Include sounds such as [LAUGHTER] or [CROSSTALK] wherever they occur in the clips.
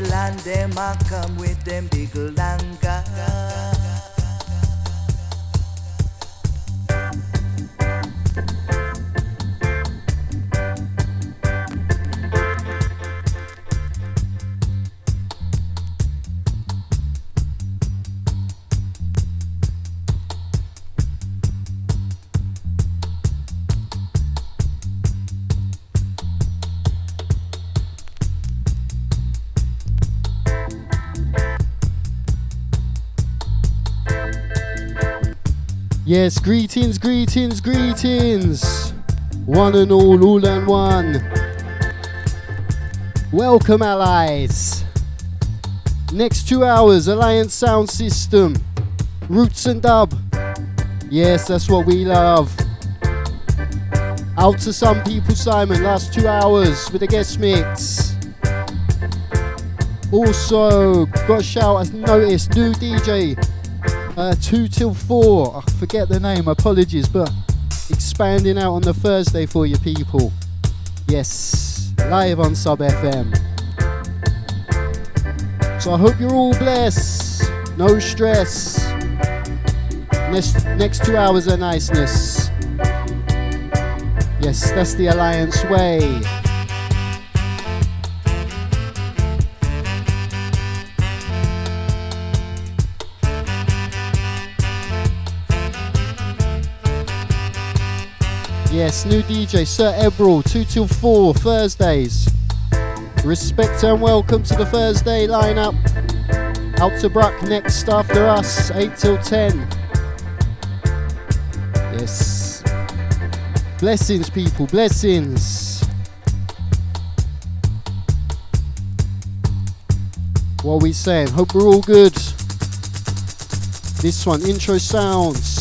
Babylon, them a come with them big langa. Yes, greetings, greetings, greetings. One and all, all and one. Welcome, allies. Next two hours, Alliance Sound System, Roots and Dub. Yes, that's what we love. Out to some people, Simon, last two hours with a guest mix. Also, got a shout as noticed, new DJ uh, 2 till 4. I forget the name, apologies, but expanding out on the Thursday for you people. Yes, live on Sub FM. So I hope you're all blessed. No stress. Next, next two hours of niceness. Yes, that's the Alliance way. Yes, new DJ Sir Ebril, 2 till 4 Thursdays. Respect and welcome to the Thursday lineup. Out to Bruck next after us, 8 till 10. Yes. Blessings, people, blessings. What are we saying? Hope we're all good. This one, intro sounds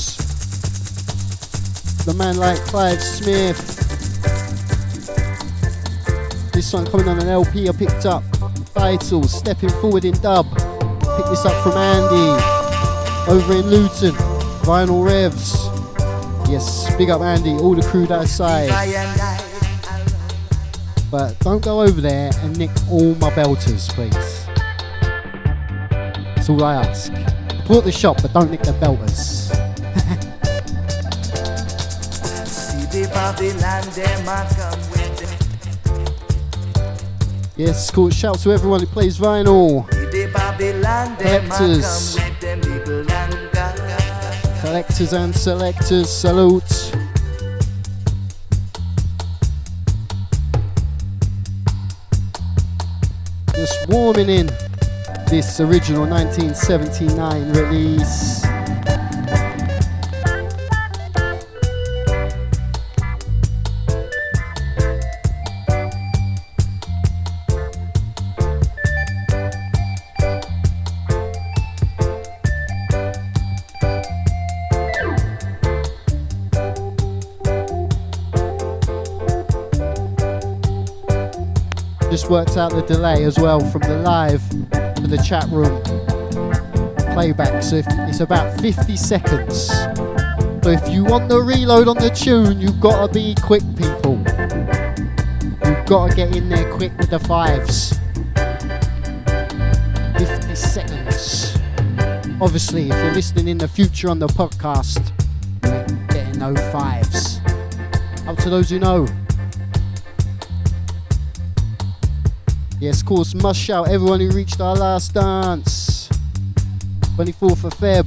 the man like Clive Smith. This one coming on an LP I picked up. Vital, Stepping Forward in Dub. Picked this up from Andy over in Luton. Vinyl Revs. Yes, big up Andy, all the crew that side. But don't go over there and nick all my belters, please. That's all I ask. Support the shop, but don't nick the belters. Babylon, them come with them. Yes, cool. Shout to everyone who plays vinyl. Collectors. Collectors and selectors, salute. Just warming in this original 1979 release. Worked out the delay as well from the live to the chat room playback. So it's about 50 seconds. So if you want the reload on the tune, you've got to be quick, people. You've got to get in there quick with the fives. 50 seconds. Obviously, if you're listening in the future on the podcast, you getting no fives. Up to those who know. Yes, of course, must shout everyone who reached our last dance. 24th of Feb.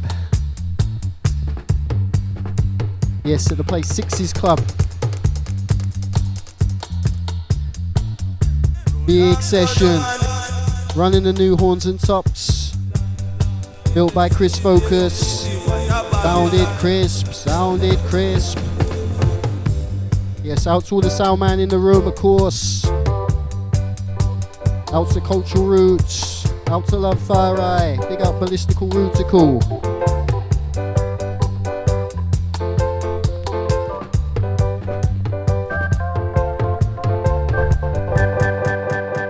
Yes, at the place Sixes Club. Big session. Running the new horns and tops. Built by Chris Focus. Sounded crisp, sounded crisp. Yes, out to all the sound man in the room, of course. Out to Cultural Roots. Out to Love Fire Eye. Big up Ballistical Rootical.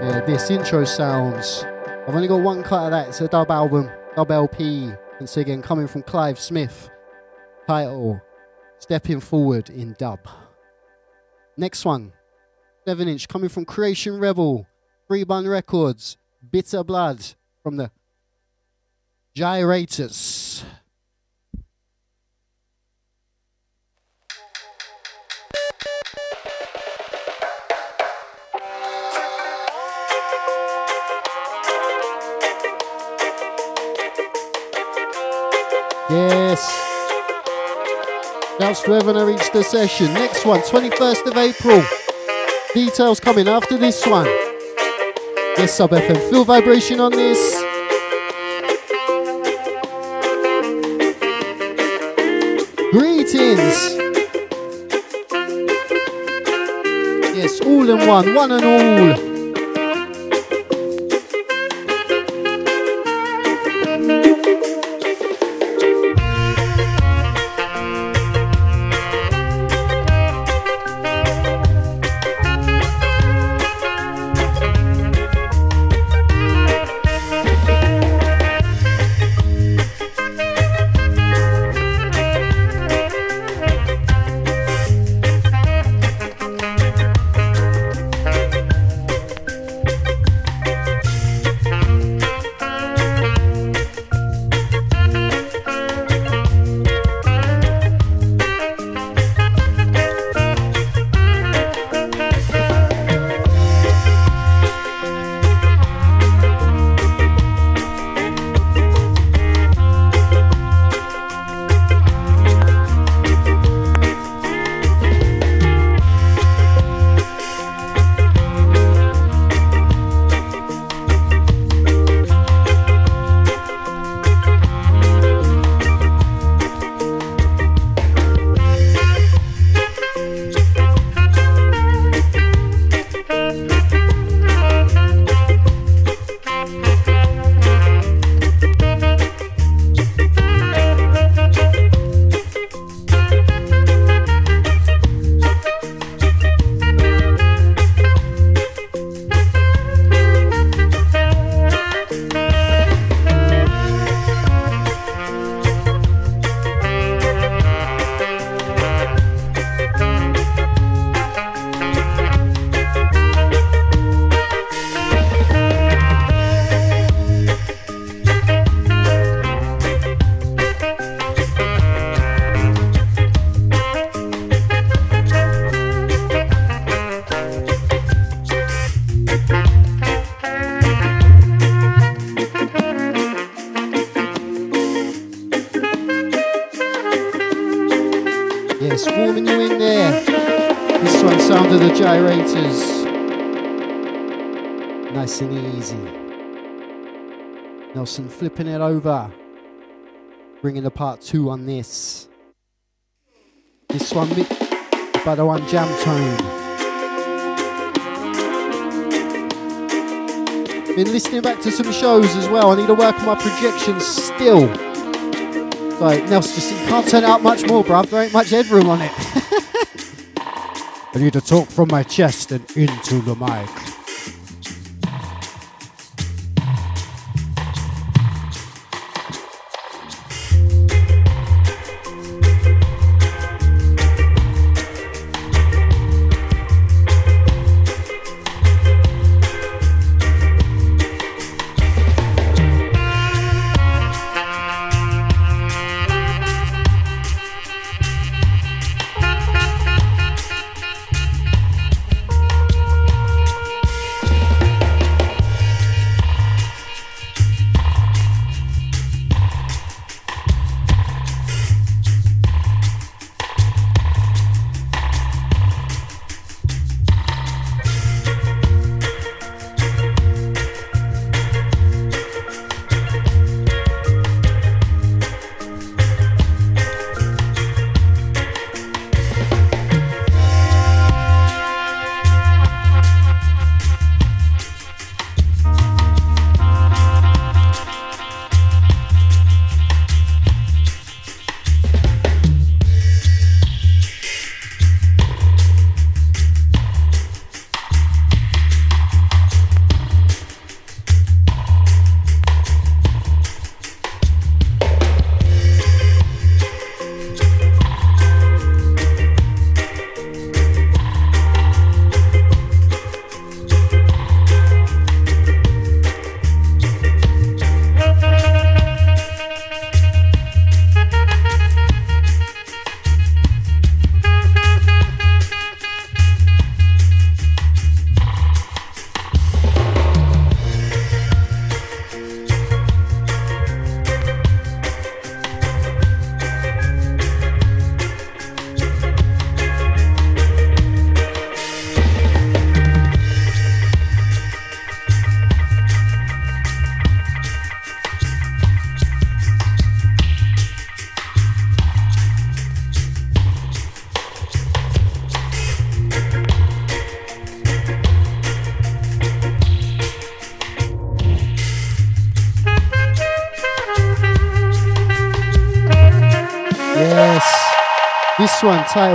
Yeah, this intro sounds. I've only got one cut of that. It's a dub album, dub LP. And so again, coming from Clive Smith. Title Stepping Forward in Dub. Next one, 7 inch, coming from Creation Rebel. Freebun Records, Bitter Blood from the Gyrators. Yes. Shouts to everyone who reached the session. Next one, 21st of April. Details coming after this one. Yes, Sub FM. Feel vibration on this. Greetings. Yes, all in one, one and all. Nelson flipping it over. Bringing the part two on this. This one bit by the one jam tone. Been listening back to some shows as well. I need to work on my projections still. Like Nelson just can't turn out much more, bruv. There ain't much headroom on it. [LAUGHS] I need to talk from my chest and into the mic.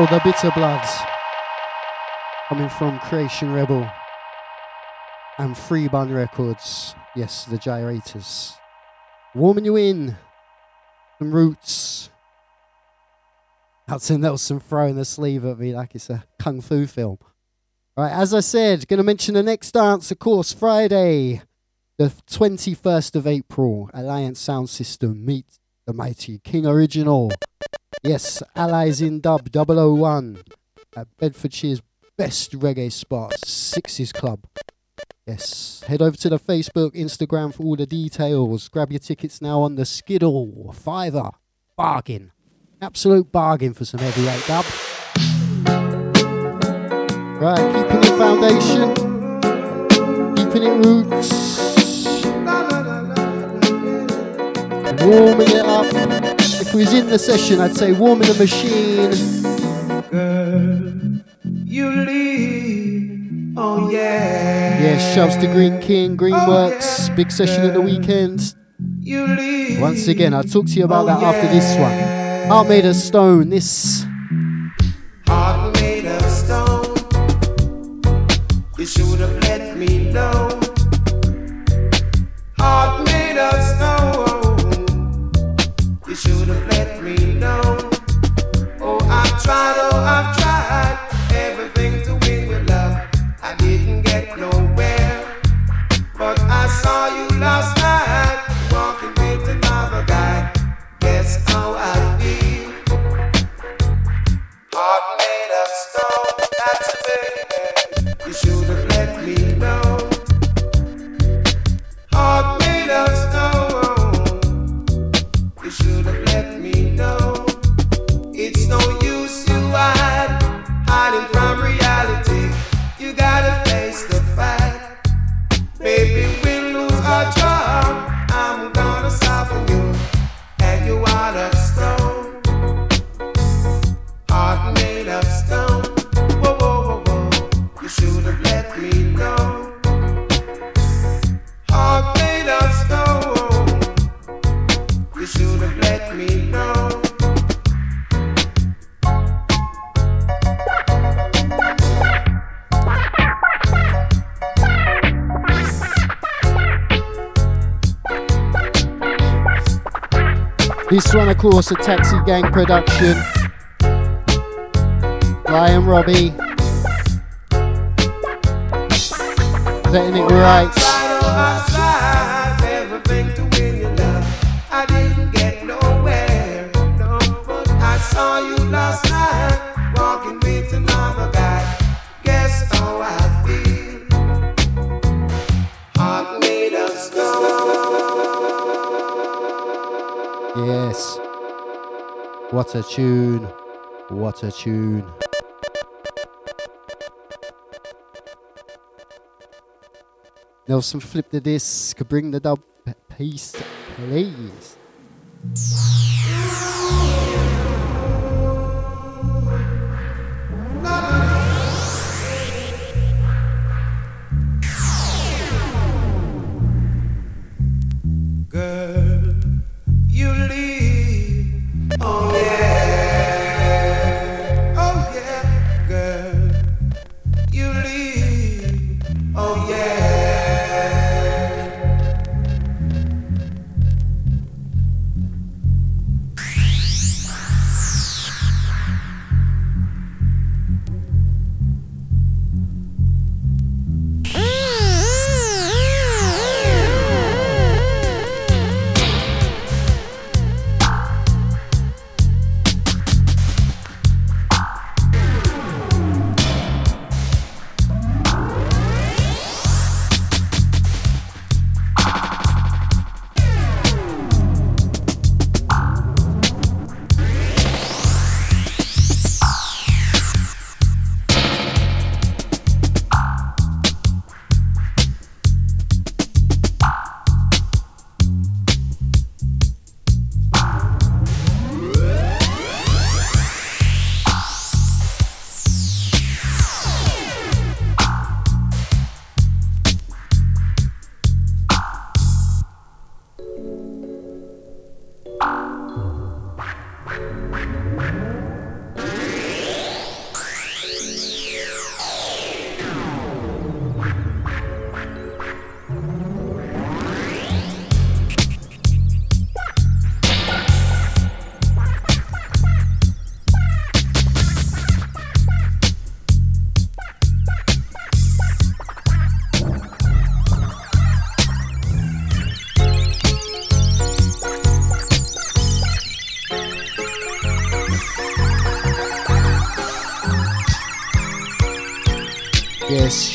Titled The Bitter Bloods, coming from Creation Rebel and Free Bun Records. Yes, the Gyrators. Warming you in. Some roots. To Nelson throwing the sleeve at me like it's a kung fu film. Right, as I said, going to mention the next dance, of course, Friday, the 21st of April, Alliance Sound System meet the mighty King Original. Yes, Allies in Dub 001 at Bedfordshire's best reggae spot, Sixes Club. Yes, head over to the Facebook, Instagram for all the details. Grab your tickets now on the Skiddle. Fiver. Bargain. Absolute bargain for some heavyweight dub. Right, keeping it foundation, keeping it roots, warming it up. If we was in the session, I'd say warming the machine. Girl, you leave, oh yeah. Yeah, shouts to Green King, oh, Greenworks, big session at the weekend. You leave. Once again, I'll talk to you about Oh, that after this one. yeah. Heart made of stone. This Heart made of stone. You should have let me know. Should have let me know. Oh, I've tried, oh, I've tried of course, a Taxi Gang production. Sly and Robbie. Letting it right. What a tune. What a tune. Nelson, flip the disc. Bring the dub piece, please. Oh yeah.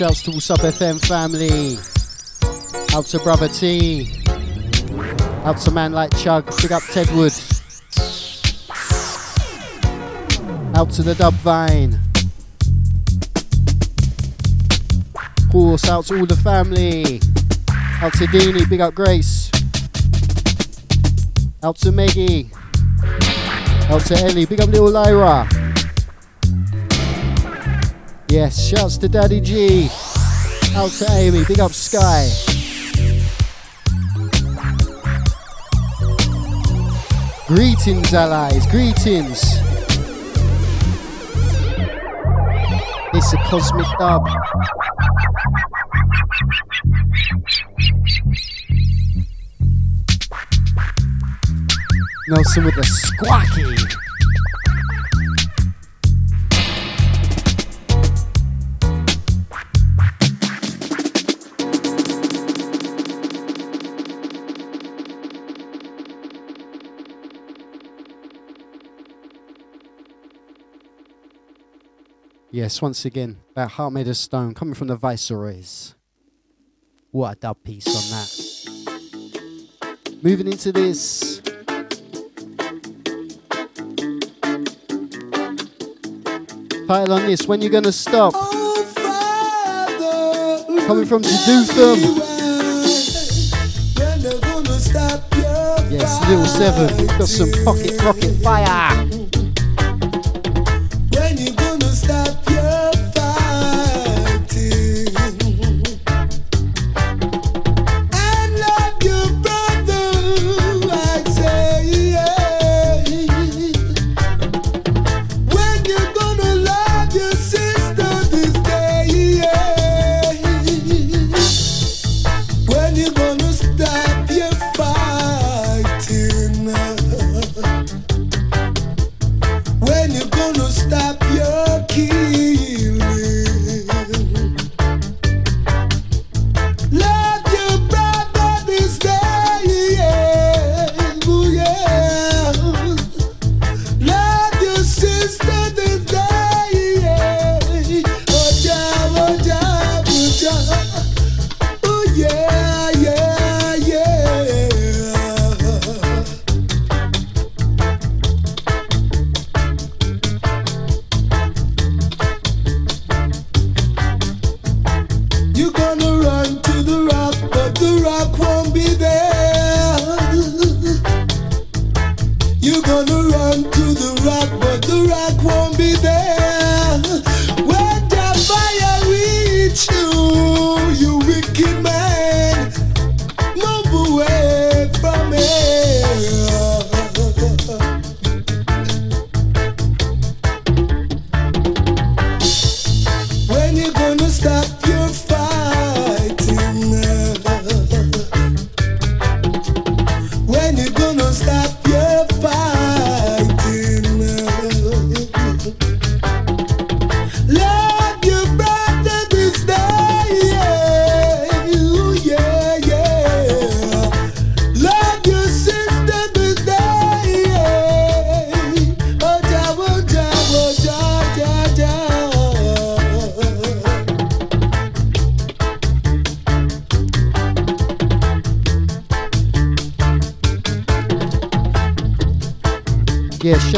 Shouts to Sub FM family. Out to Brother T. Out to man like Chug. Big up Tedwood. Out to the Dub Vine. Horse out to all the family. Out to Deanie, big up Grace. Out to Meggie. Out to Ellie, big up little Lyra. Yes, shouts to Daddy G. Out to Amy, big up Sky. Greetings, allies, greetings. It's a cosmic dub. Nelson with a squawky. Yes, once again, that heart made of stone coming from the Viceroys. What a dub piece on that. Moving into this. Title on this, when you're gonna stop? Coming from Jadutham. Yes, little seven. Got some pocket rocket fire.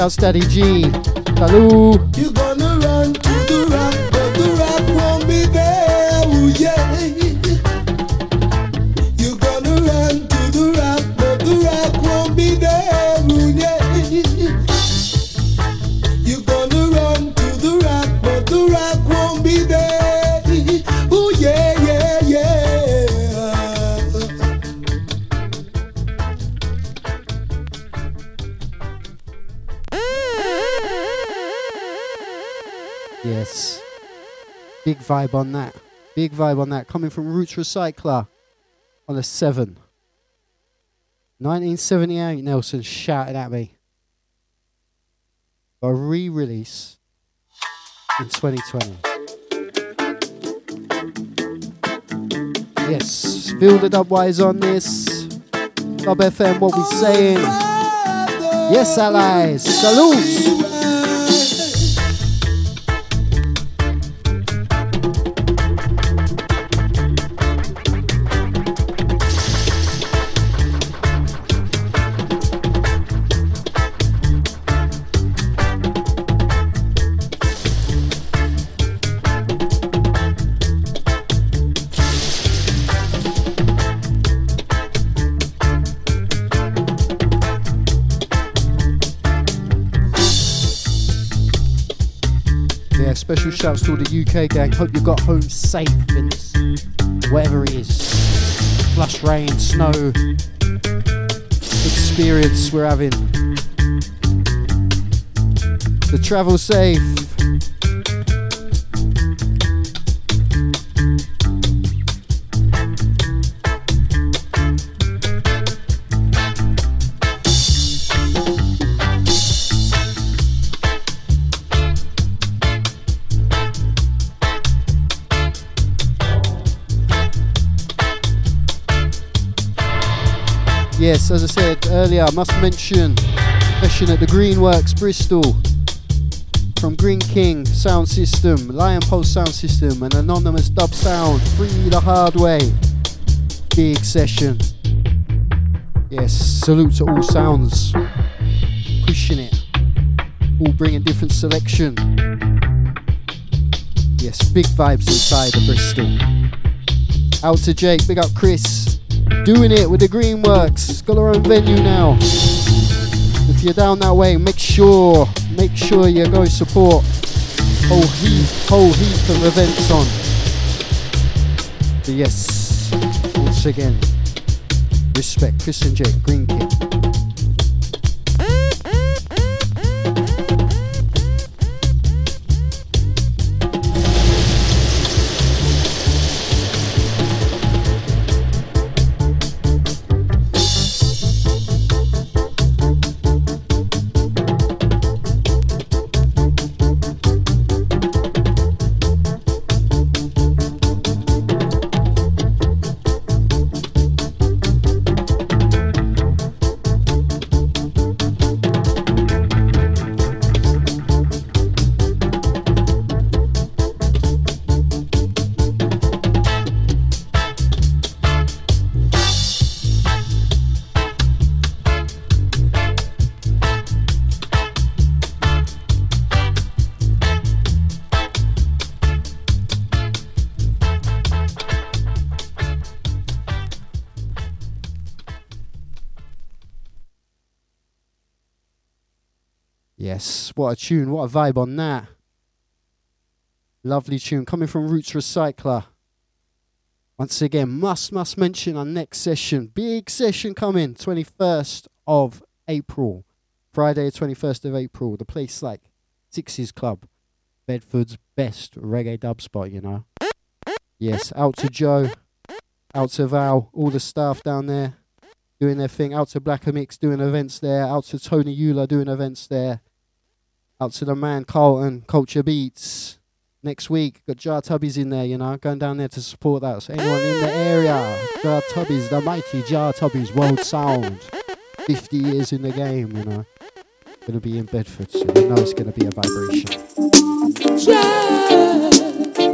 Shouts Daddy G. vibe on that. Coming from Roots Recycler on a 7. 1978, Nelson shouted at me. A re release in 2020. Yes, feel the dubwise on this. Dub FM, what we saying? Yes, allies. Salute. Shouts to all the UK gang. Hope you got home safe in this, whatever it is. Flush rain, snow, experience we're having. The travel safe. As I said earlier, I must mention session at the Greenworks Bristol from Green King Sound System, Lion Pulse Sound System, and Anonymous Dub Sound, Free the Hard Way. Big session. Yes, salute to all sounds. Pushing it. All bringing different selection. Yes, big vibes inside the Bristol. Out to Jake, big up Chris doing it with the Greenworks. Got our own venue now. If you're down that way, make sure, make sure you go support. Whole heap, whole heap of events on. But yes, once again, respect Chris and Jake, Green Kid. What a tune, what a vibe on that. Lovely tune coming from Roots Recycler. Once again, must must mention our next session. Big session coming, 21st of April. Friday, 21st of April. The place like Sixes Club. Bedford's best reggae dub spot, you know. Yes, out to Joe, out to Val, all the staff down there doing their thing. Out to Blacker Mix doing events there. Out to Tony Euler doing events there. Out to the man Carlton, Culture Beats. Next week, got Jah Tubby's in there, you know, going down there to support that. So anyone in the area, Jah Tubby's, the mighty Jah Tubby's World Sound. 50 years in the game, you know. Gonna be in Bedford, so you know it's gonna be a vibration.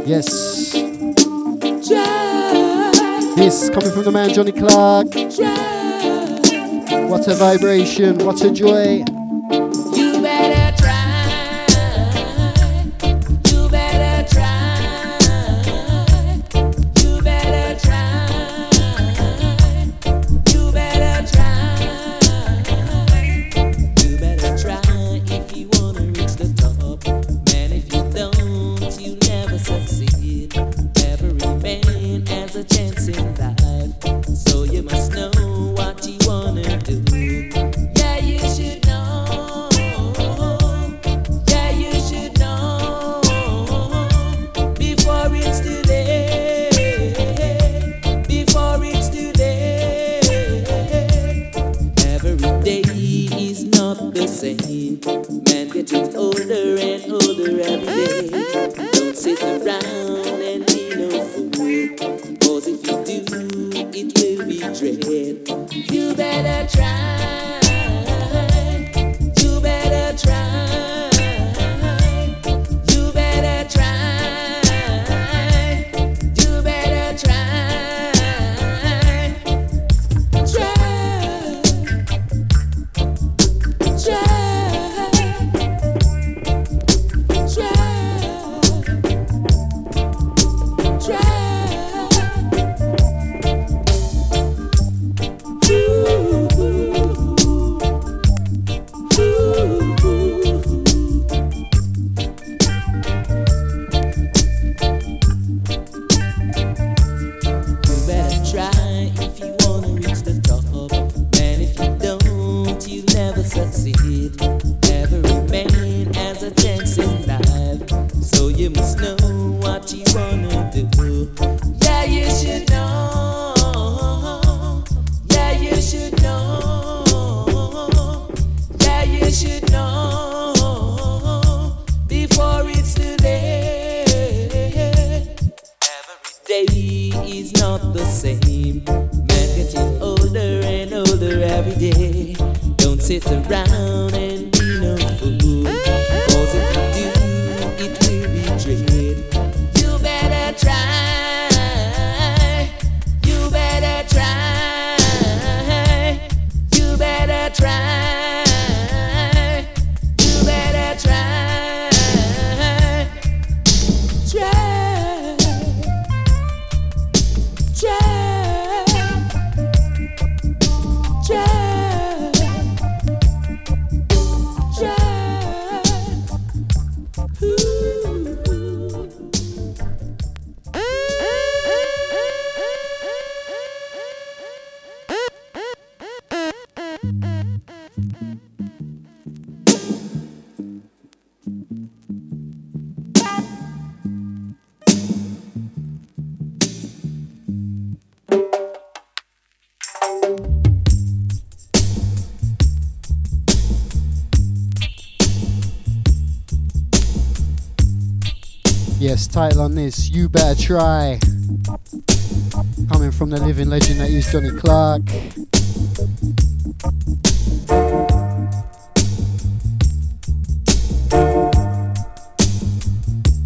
Yes. This coming from the man Johnny Clarke. What a vibration, what a joy. On this, You Better Try. Coming from the living legend that is Johnny Clarke.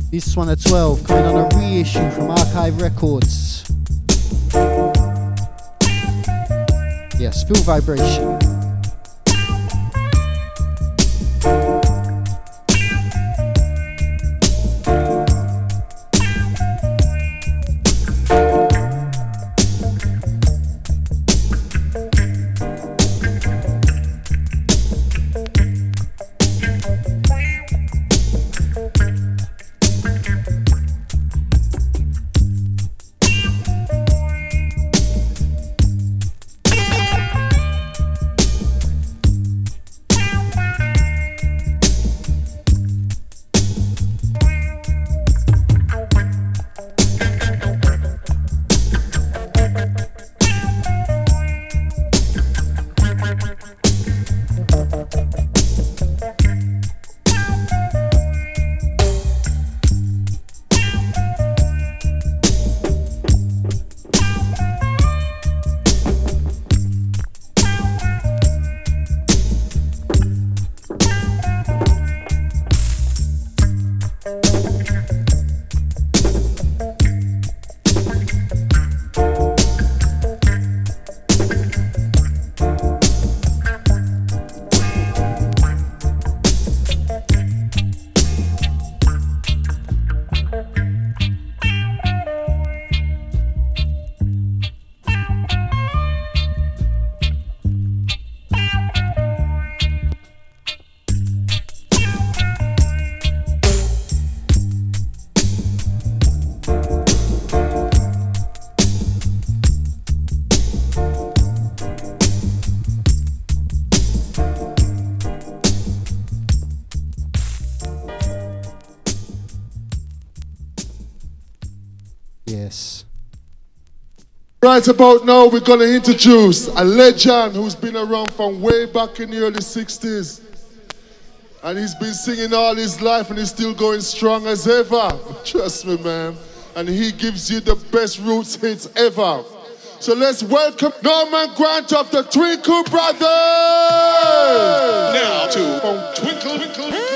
This one at 12, coming on a reissue from Archive Records. Yes, Feel Vibration. Right about now, we're going to introduce a legend who's been around from way back in the early 60s. And he's been singing all his life and he's still going strong as ever. [LAUGHS] Trust me, man. And he gives you the best roots hits ever. So let's welcome Norman Grant of the Twinkle Brothers! Now to Twinkle, Twinkle,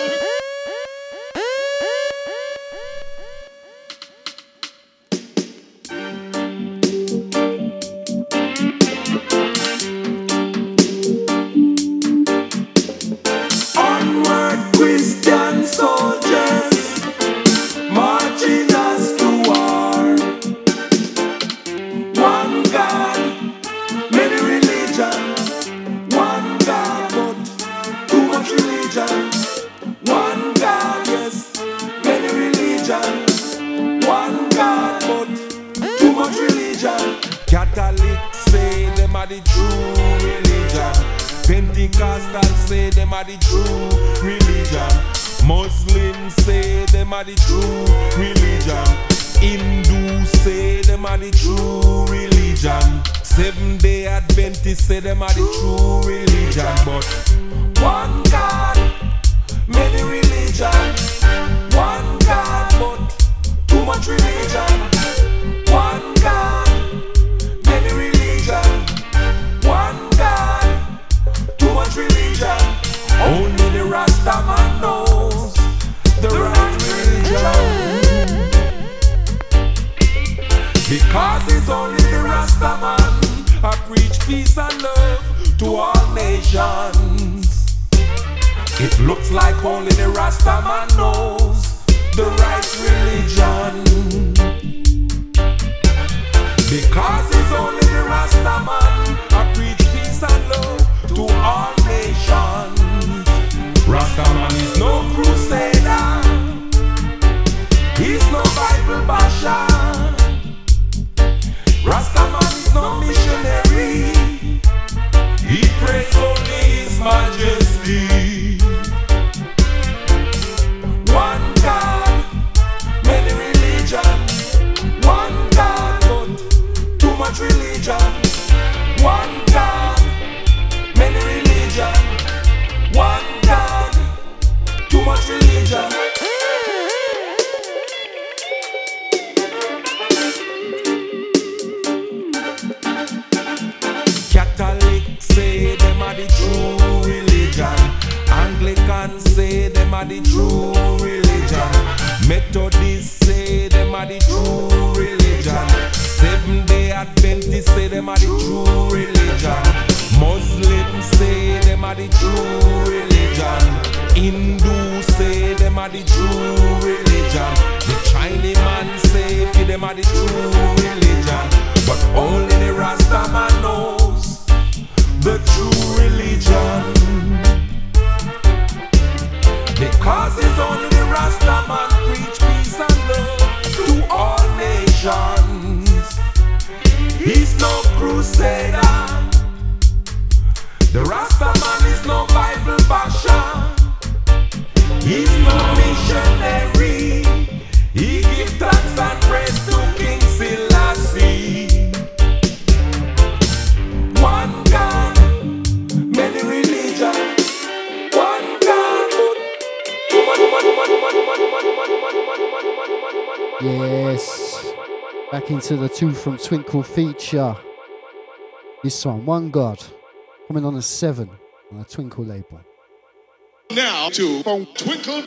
from Twinkle Feature. This one, One God, coming on a seven on a Twinkle label. Now to Twinkle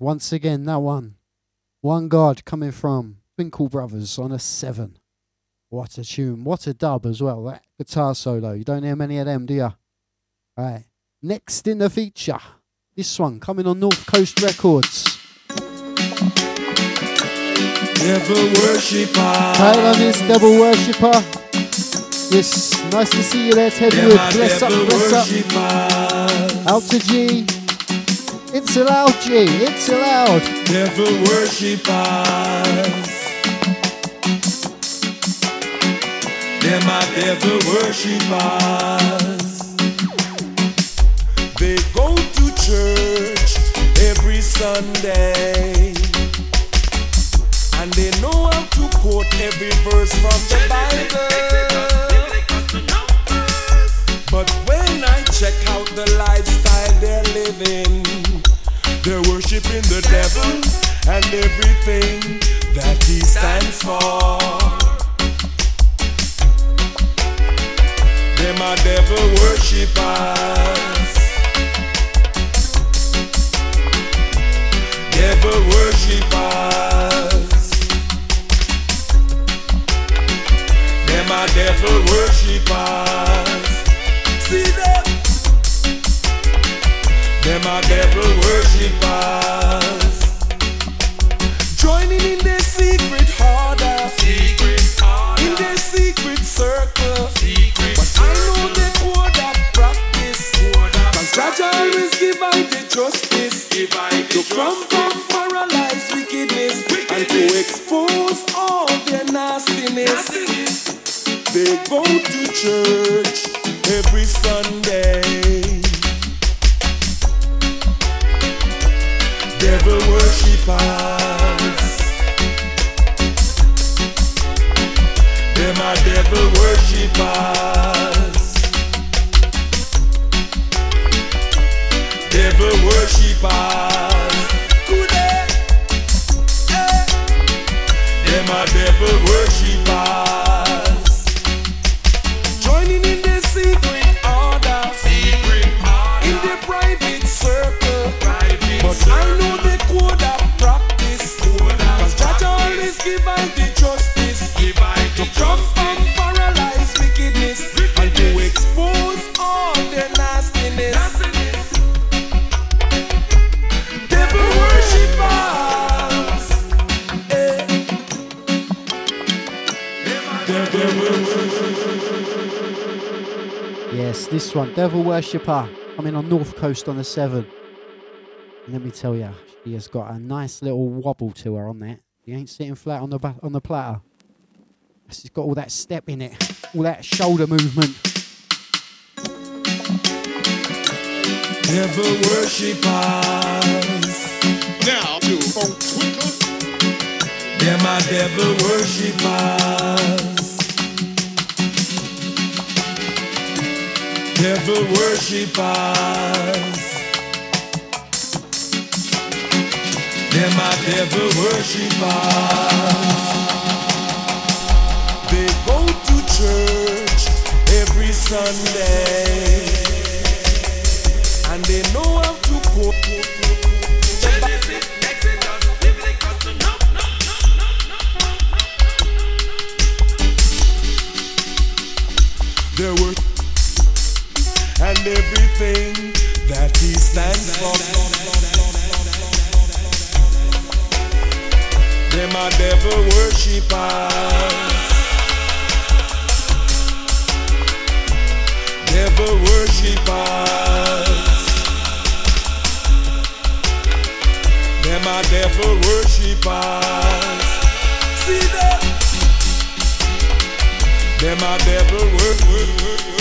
once again, that one. One God coming from Twinkle Brothers on a seven. What a tune. What a dub as well. That guitar solo. You don't hear many of them, do you? Right. Next in the feature. This one coming on North Coast Records. Devil worshipper. On this devil worshipper. Yes, nice to see you there, Ted Wood. Bless up, bless up. Out to G. It's allowed, G. It's allowed. Devil worshippers. Them are devil worshippers. They go to church every Sunday. And they know how to quote every verse from the Bible. But when I check out the lifestyle they're living, they're worshiping the devil and everything that he stands for. Them are devil worshippers. Devil worshippers. Them are devil worshippers. See them. Them are devil worshippers. Joining in their secret order. Secret order. In their secret circle. Secret but I know they would have practice. Cause Jah always give I the justice. Give I the to crump up, paralyze wickedness, wickedness. And to expose all their nastiness. nastiness. They go to church every Sunday. Devil worshippers. Them are devil worshippers. Devil worshippers. Them are devil worshippers. One, Devil Worshipper, coming on North Coast on the 7. let me tell you, she has got a nice little wobble to her on that. He ain't sitting flat on the ba- on the platter. She's got all that step in it, all that shoulder movement. Devil worshippers. Now to Funk Twinkle. Them are my devil worshippers. Devil worshippers. Them are my devil worshippers. They go to church every Sunday. And they know how to quote. There were everything that he stands for. Them devil worshippers. Devil worshippers. Them devil worshippers. See them. Them a devil worshippers.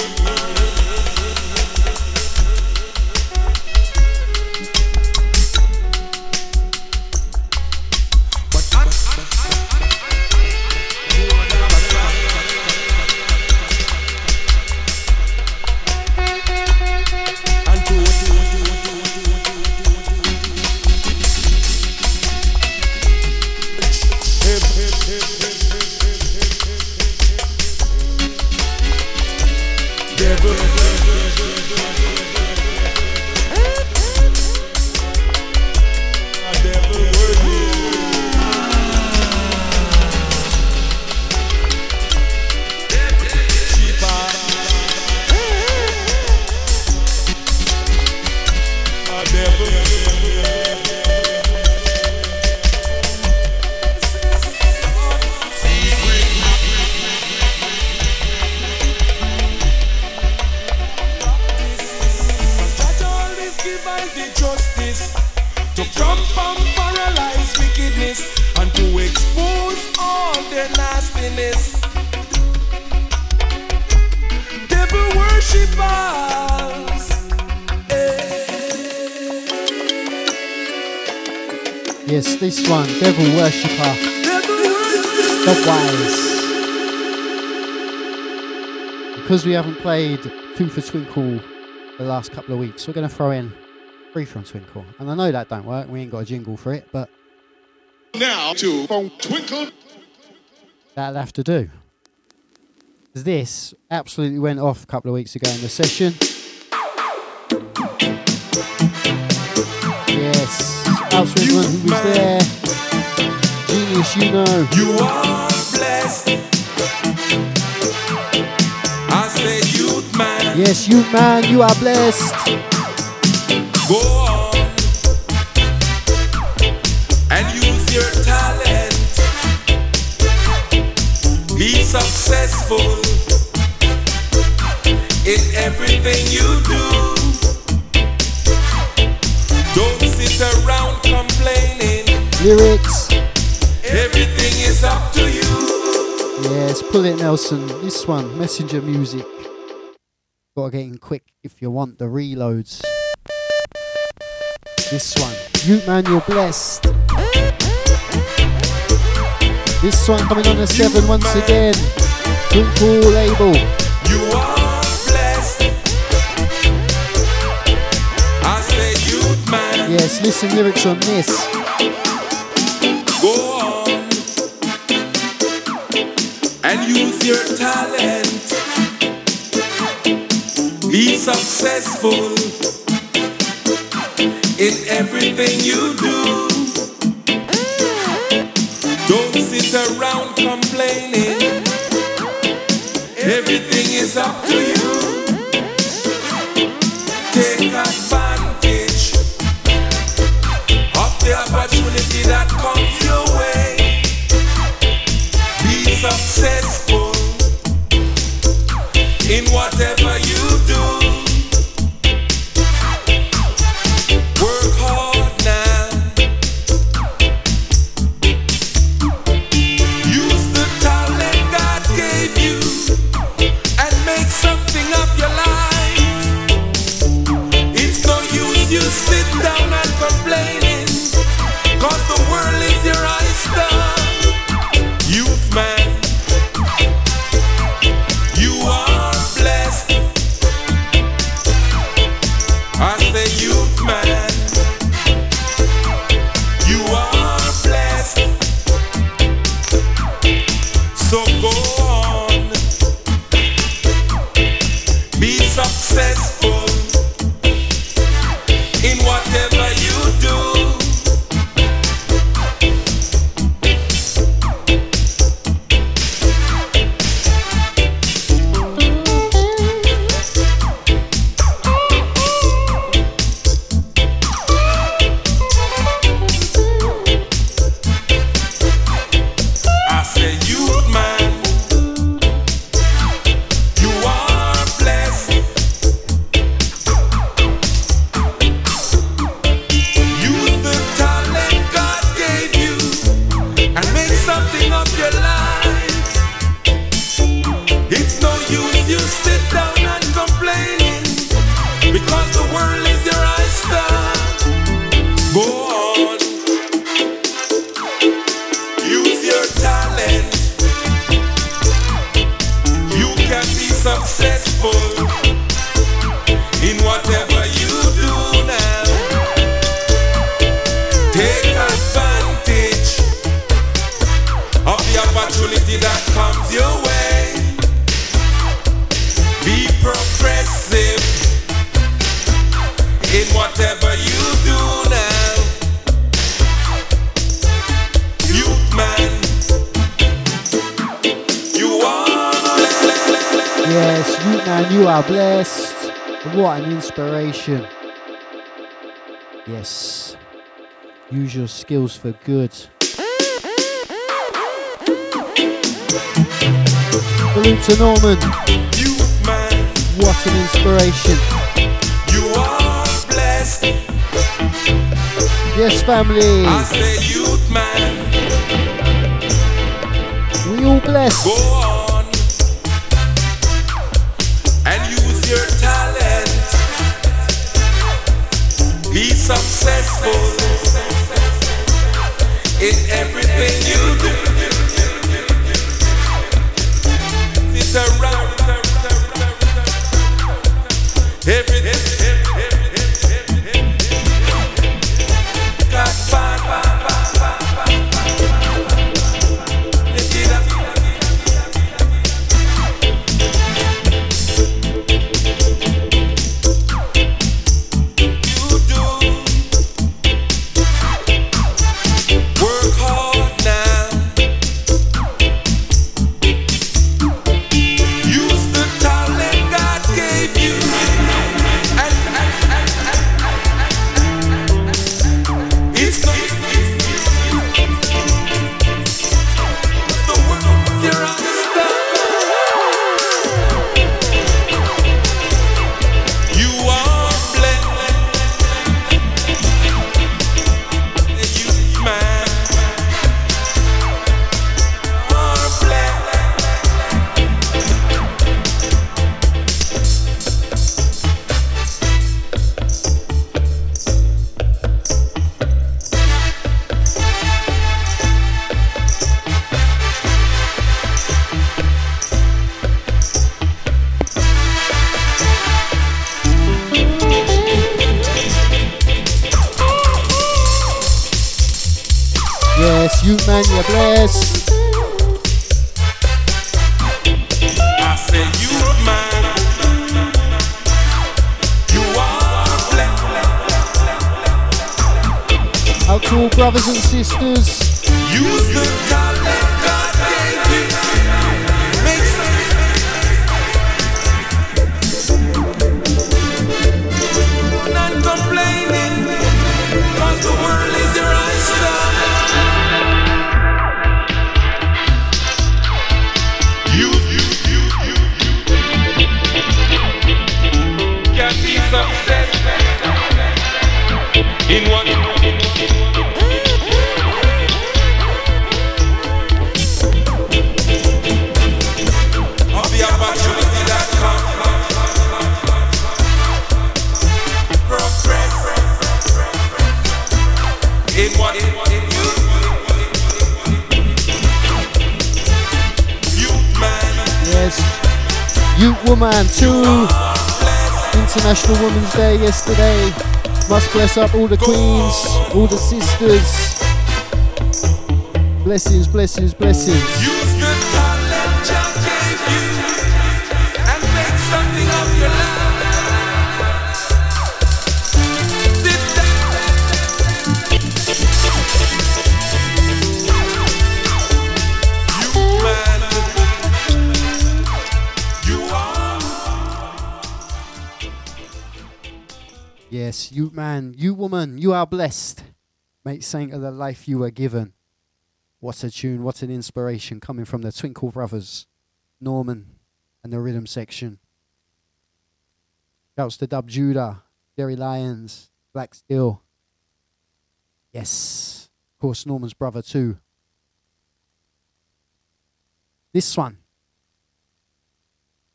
This one, Devil Worshipper. The Wise. Because we haven't played Two for Twinkle the last couple of weeks, we're going to throw in Three from Twinkle. And I know that don't work, we ain't got a jingle for it, but. Now to from Twinkle. That'll have to do. This absolutely went off a couple of weeks ago in the session. Yes. House who was there. Genius, you know. You are blessed. I say youth man. Yes, youth man, you are blessed. Go Be successful in everything you do. Don't sit around complaining. Lyrics. Everything is up to you. Yes, pull it, Nelson. This one, Messenger Music. Gotta get in quick if you want the reloads. This one, you man, you're blessed. This one coming on the seven once again. Twinkle label. You are Yes, listen lyrics on this. Go on and use your talent. Be successful in everything you do. Around complaining. Everything is up to you. Take advantage of the opportunity that comes your way. Be successful in whatever something up your life. What an inspiration. Yes. Use your skills for good. Salute to Norman. Youth man, What an inspiration. you are blessed. Yes, family. I say youth man, We all blessed. Successful in everything you do. Sit around. Everything. Got Woman too. International Women's Day yesterday. Must bless up all the queens, all the sisters. Blessings, blessings, blessings. You man, you woman, you are blessed. Make saint of the life you were given. What a tune, what an inspiration coming from the Twinkle Brothers, Norman, and the rhythm section. Shouts to Dub Judah, Jerry Lyons, Black Steel. Yes, of course, Norman's brother too. This one.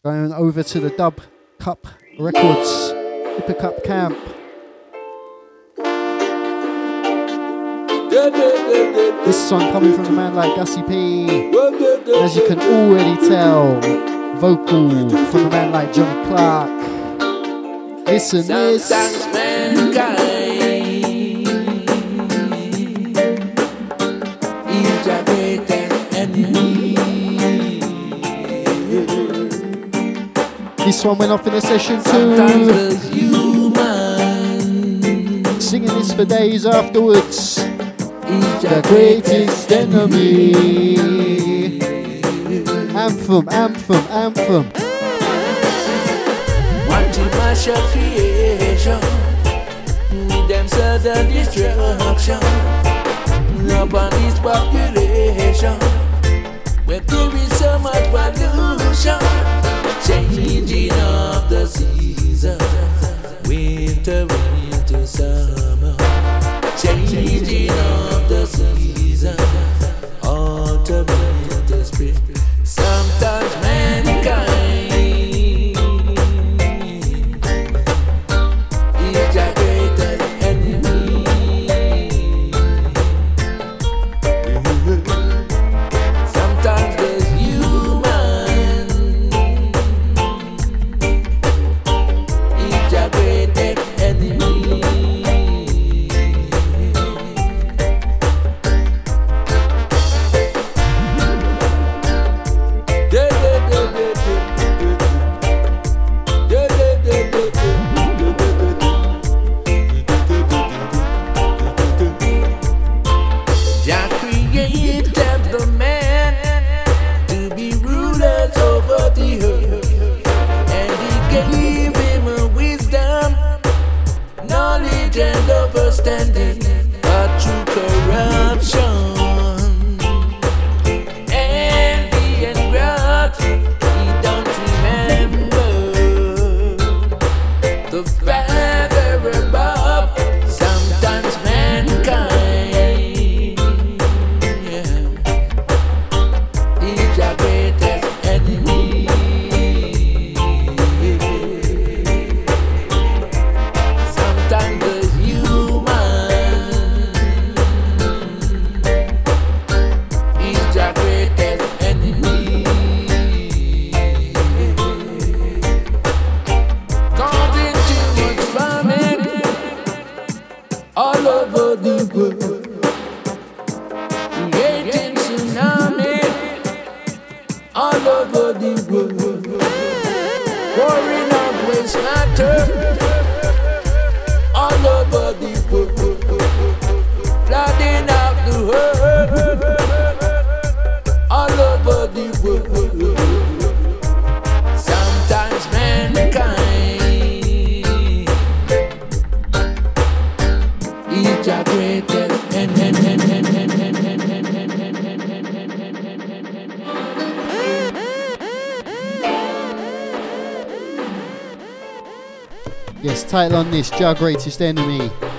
Going over to the Dub Cup Records, Sip a Cup Camp. This song coming from a man like Gussie P. As you can already tell, vocal from a man like John Clarke. Listen this. Mankind is your greatest enemy. This one went off in a session too. Singing this for days afterwards is your greatest enemy. Anthem, anthem, anthem. One dimension creation, need them sudden destruction upon this population, where there is so much pollution, changing of the season, winter into summer. Changing of the seasons. Sometimes man. Joe greatest enemy.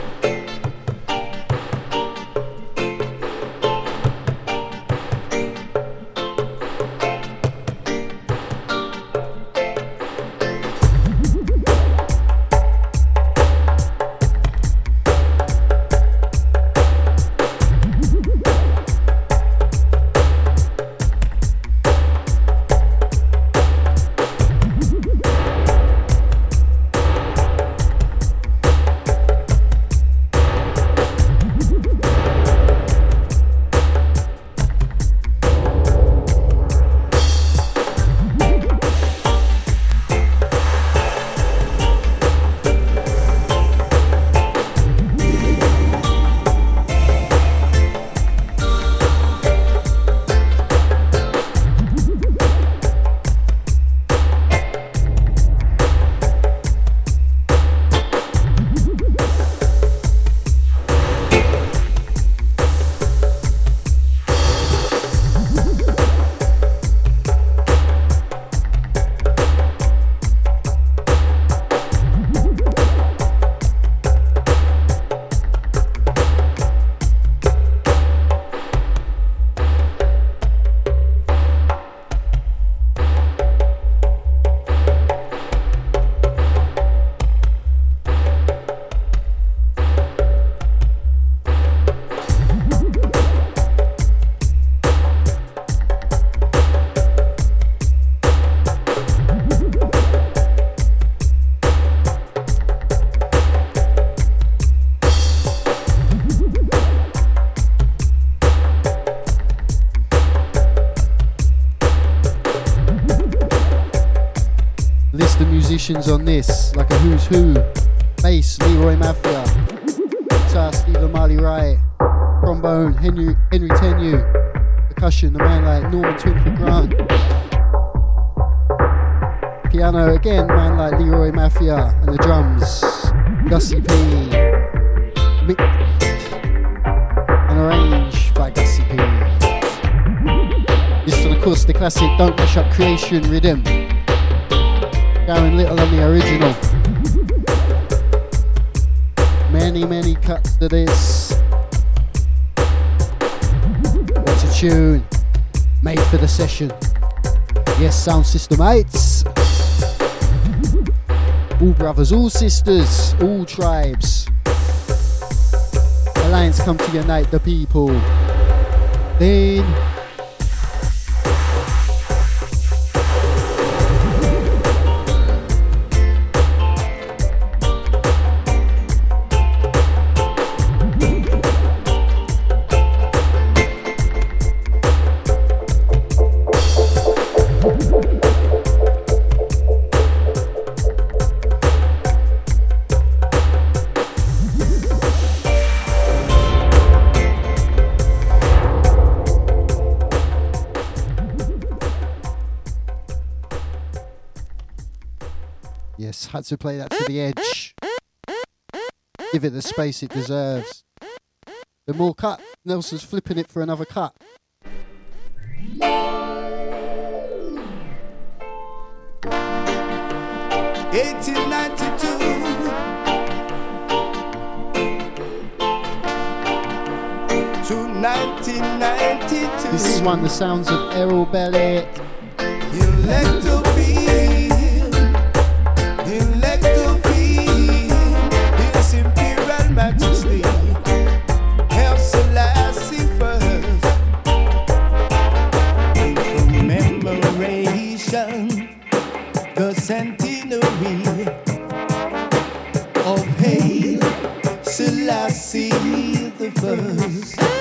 on this, like a who's who. Bass, Leroy Mafia. Guitar, Stephen Marley Wright. Trombone, Henry, Henry Tenyue. Percussion, the man like Norman Twinkle Grant. Piano, again, man like Leroy Mafia. And the drums, Gussie P. Mick. And arranged by Gussie P. This is, of course, the classic Don't Rush Up Creation rhythm. Going little on the original. Many, many cuts to this. What's a tune? Made for the session. Yes, sound system mates. All brothers, all sisters, all tribes. Alliance come to unite the people. Then to play that to the edge. Give it the space it deserves. The more cut, Nelson's flipping it for another cut. Eighteen ninety two. To 1992. This is one the sounds of Errol Bellot. centenary of hail, Selassie the First.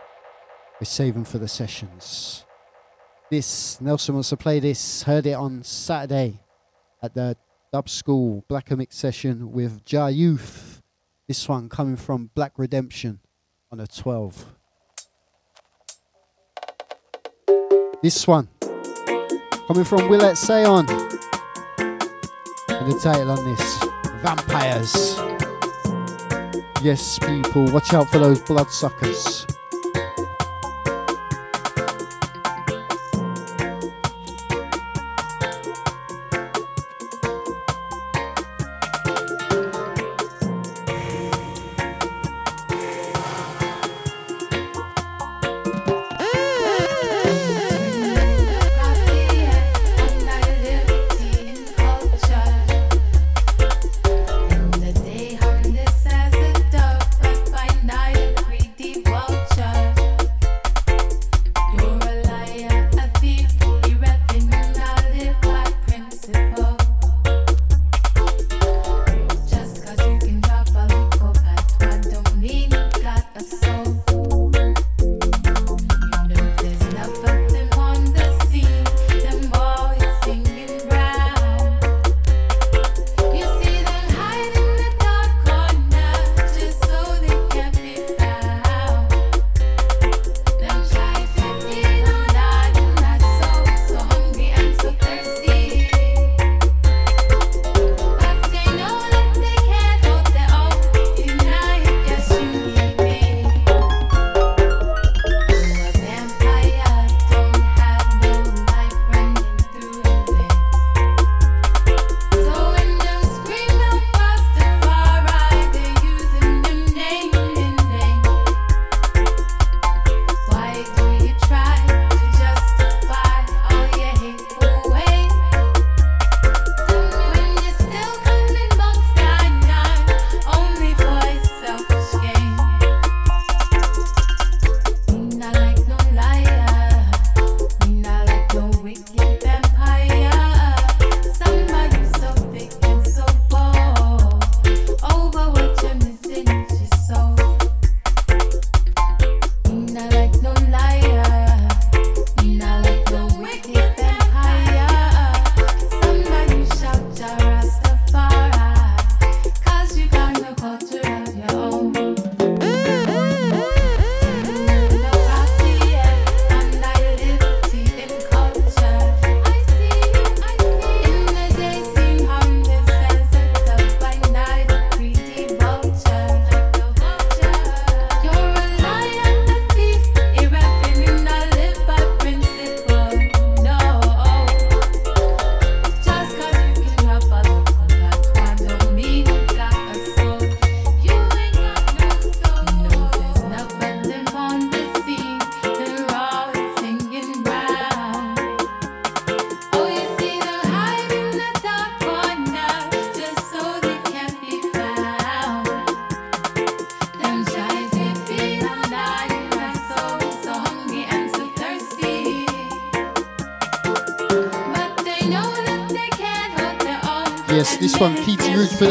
we save them for the sessions. This, Nelson wants to play this, heard it on Saturday at the Dub School Black Mix session with Jah Youth. This one coming from Black Redemption on a 12. This one coming from Wellette Seon. And the title on this Vampires. Yes, people, watch out for those bloodsuckers.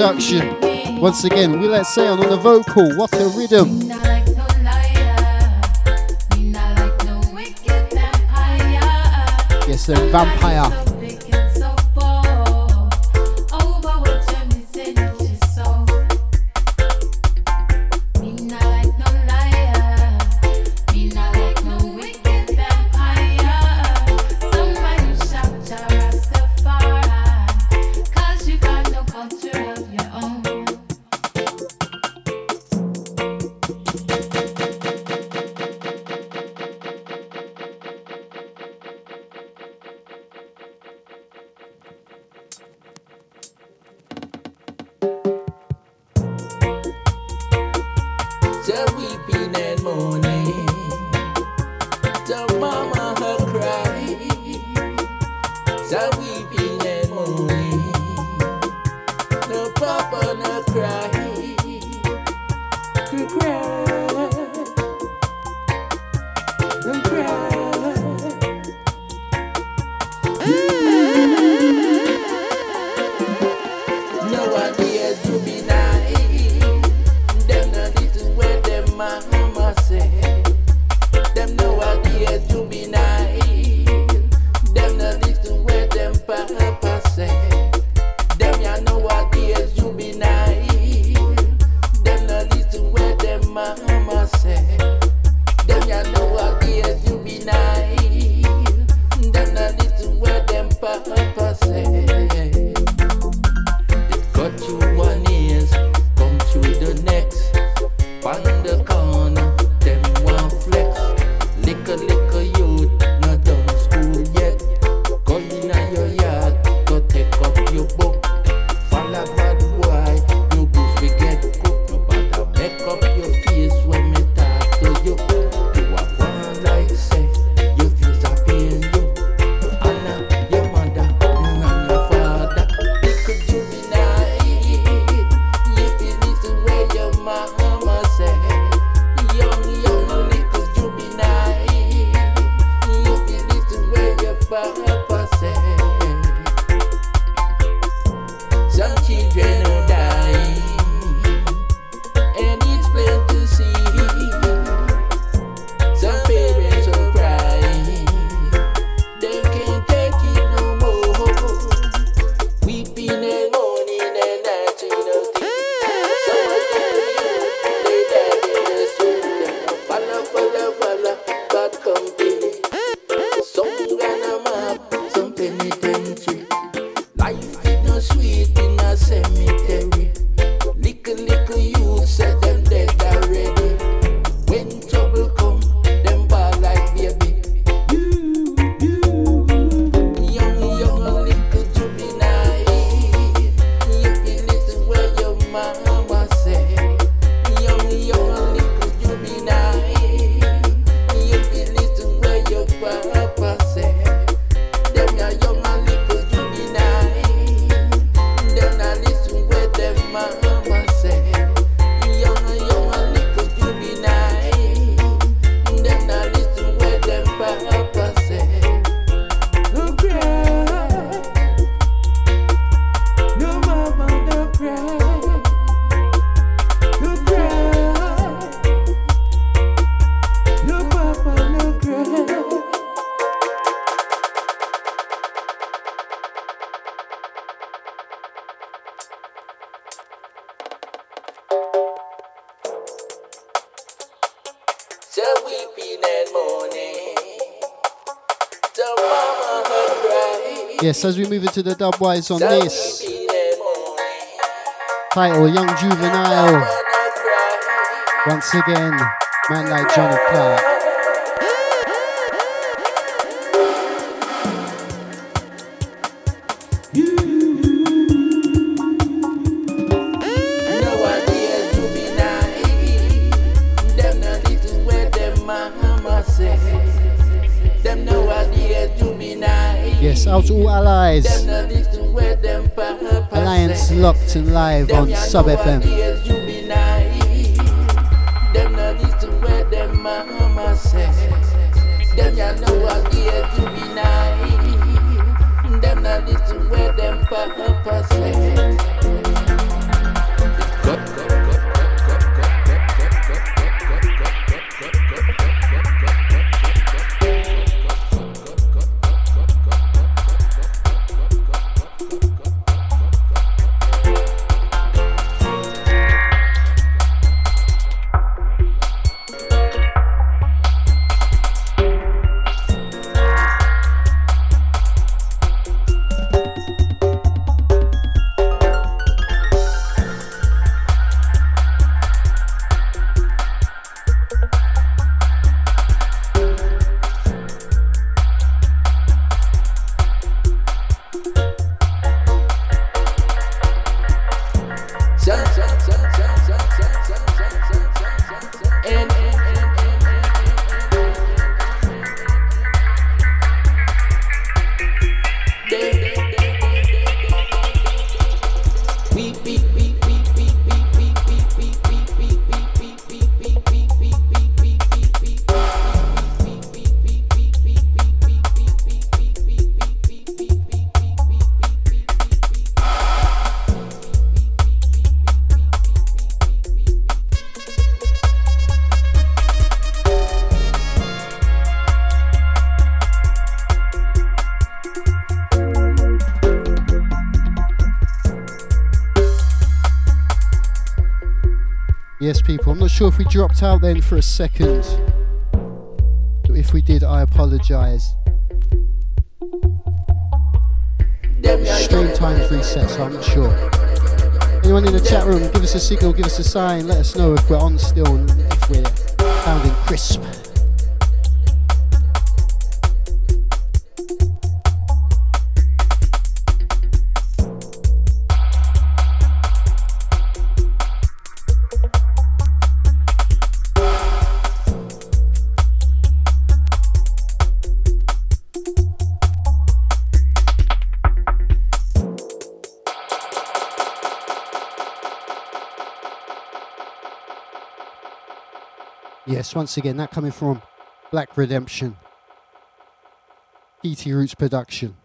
Production. Once again, Wellette Seon on the vocal. What a rhythm. Yes, the vampire. Yes, as we move into the dubwise on this title, Young Juvenile. Once again, man like Johnny Clarke. Out to all allies. Alliance locked and live on Sub FM. Them not listen where them mama say. Them ya know what year to be naive. Them not listen where them papa say. Sure if we dropped out then for a second. If we did, I apologise. Stream times reset, so I'm not sure. Anyone in the chat room, give us a signal, give us a sign, let us know if we're on still and if we're sounding crisp. Once again, that coming from Black Redemption. PT Roots production.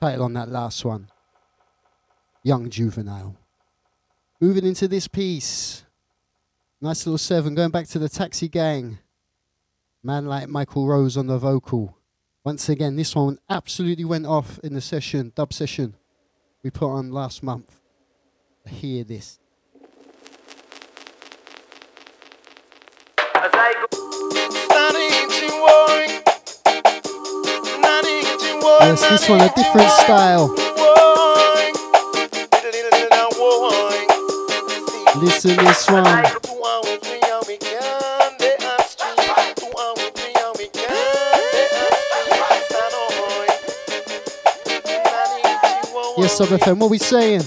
Title on that last one. Young Juvenile. Moving into this piece. Nice little seven, going back to the taxi gang. Man like Michael Rose on the vocal. Once again, this one absolutely went off in the session, dub session we put on last month. Hear this. Yes, this one a different style. Listen this one. Yes, Sub FM, what we saying?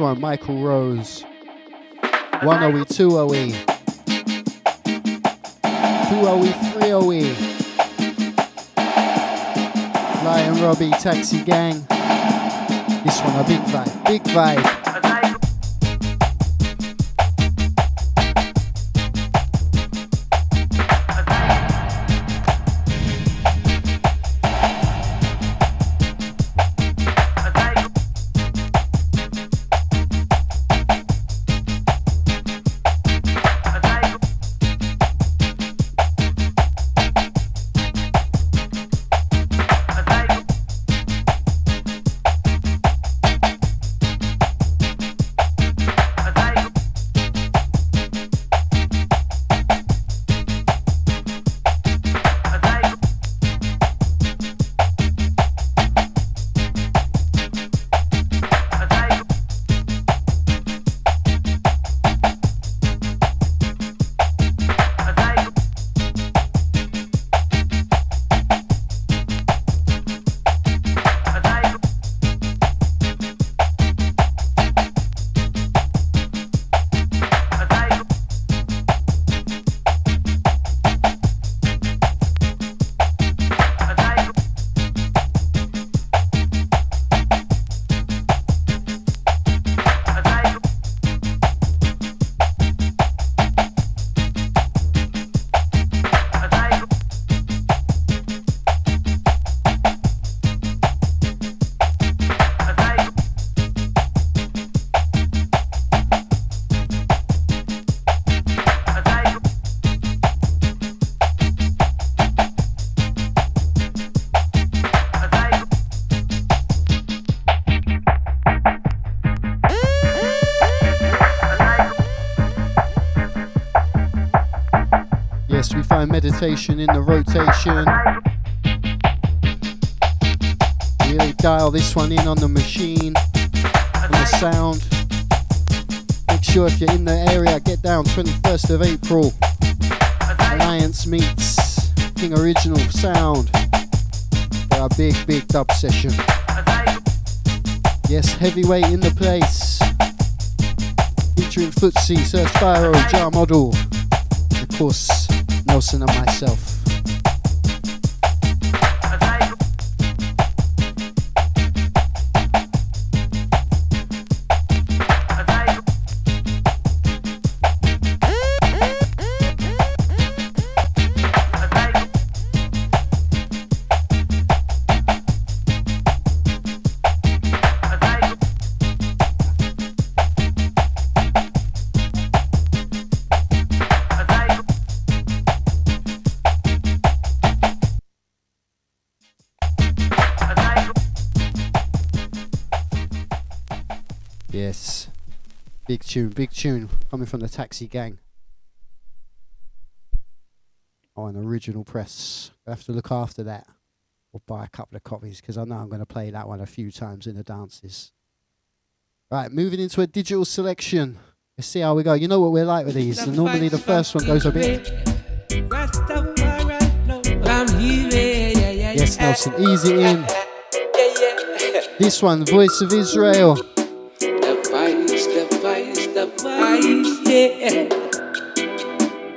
One, Michael Rose. One oh are we, two oh are we? Two oh are we, three are we? Sly and Robbie, Taxi Gang. This one a big vibe, big vibe. Meditation in the rotation. Really dial this one in on the machine, on the sound. Make sure if you're in the area, get down 21st of April. Alliance meets King Original Sound for a big, big dub session. Yes, heavyweight in the place. Featuring Footsie, Sir Spyro, Jar Model. Of course, Nelson and myself. Tune, big tune coming from the Taxi Gang. Oh, an original press. I have to look after that or buy a couple of copies because I know I'm going to play that one a few times in the dances. Right, moving into a digital selection. Let's see how we go. You know what we're like with these. So normally the first one goes a bit. Yes, Nelson, easy in. This one, Voice of Israel.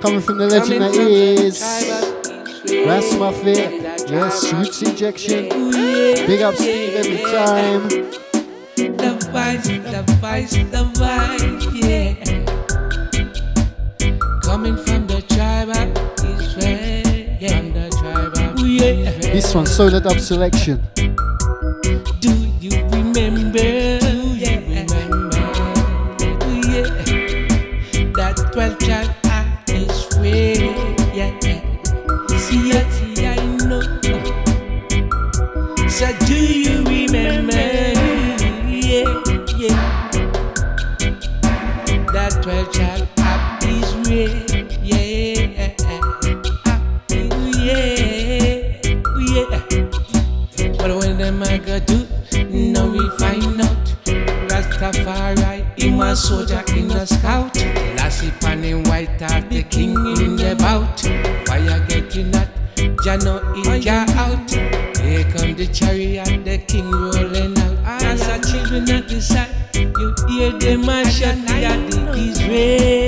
Coming from the legend that is Ras Muffet, yes, Roots Injection. Big up Steve every time. The vice, the vice, the vice, yeah. Coming from the tribe of Israel, yeah. From the tribe of yeah. This one, Solar Dub Selection. Jano in, out. Here come the chariot, the king rolling out. Rasta children at the side. You hear them a shout, we are the Israel.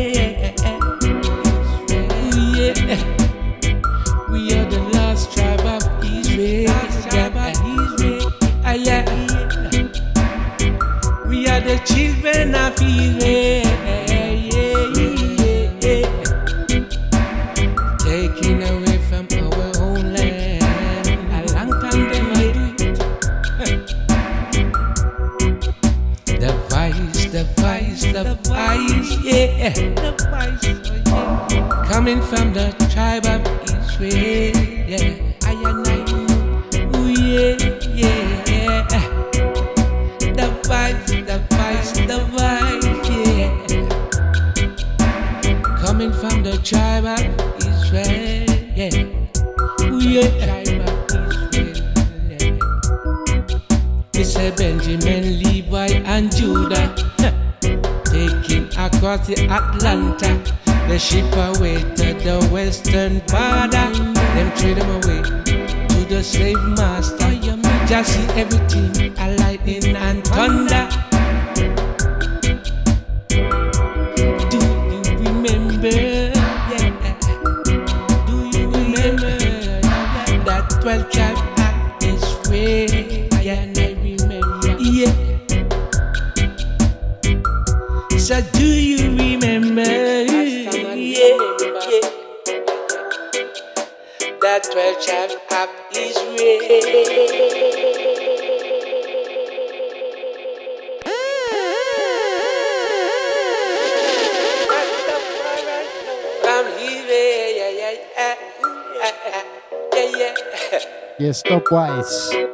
Wise. The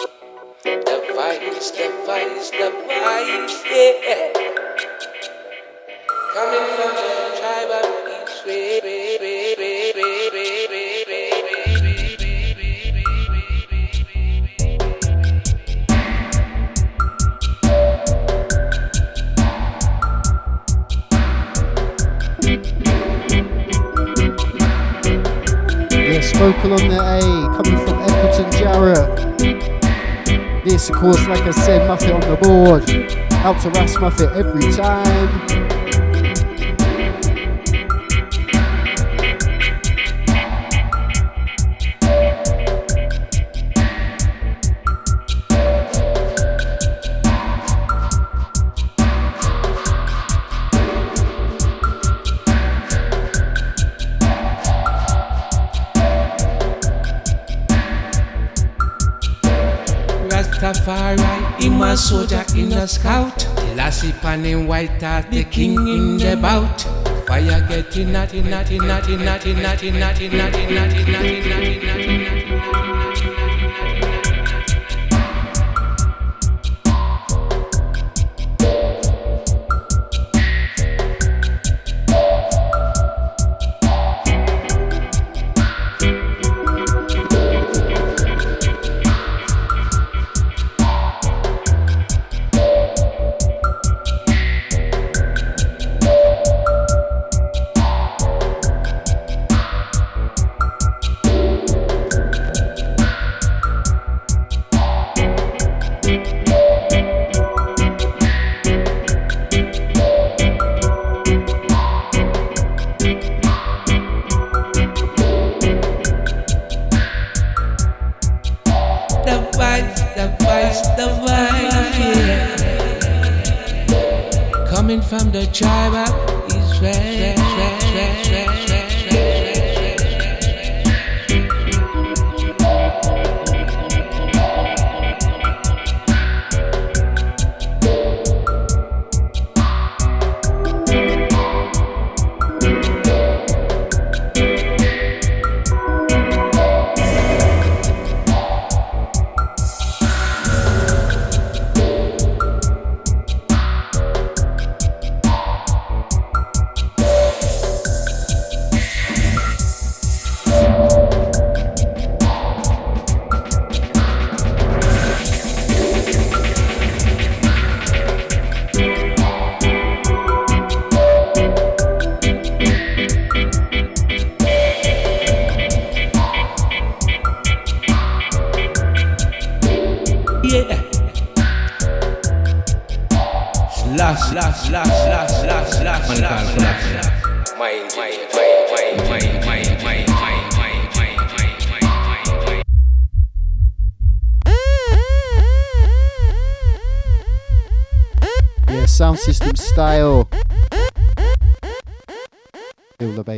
vice, the vice, the vice, yeah. Coming from the tribe of Yes, vocal on the A, coming from Jarrett. This, of course, like I said, Muffet on the board. Out to Ras Muffet every time. A soldier in a scout. Lassie pan in white hat, the king in the bout. Fire getting natty, natty, natty, natty, natty, natty, natty, natty, natty, natty, natty, natty. The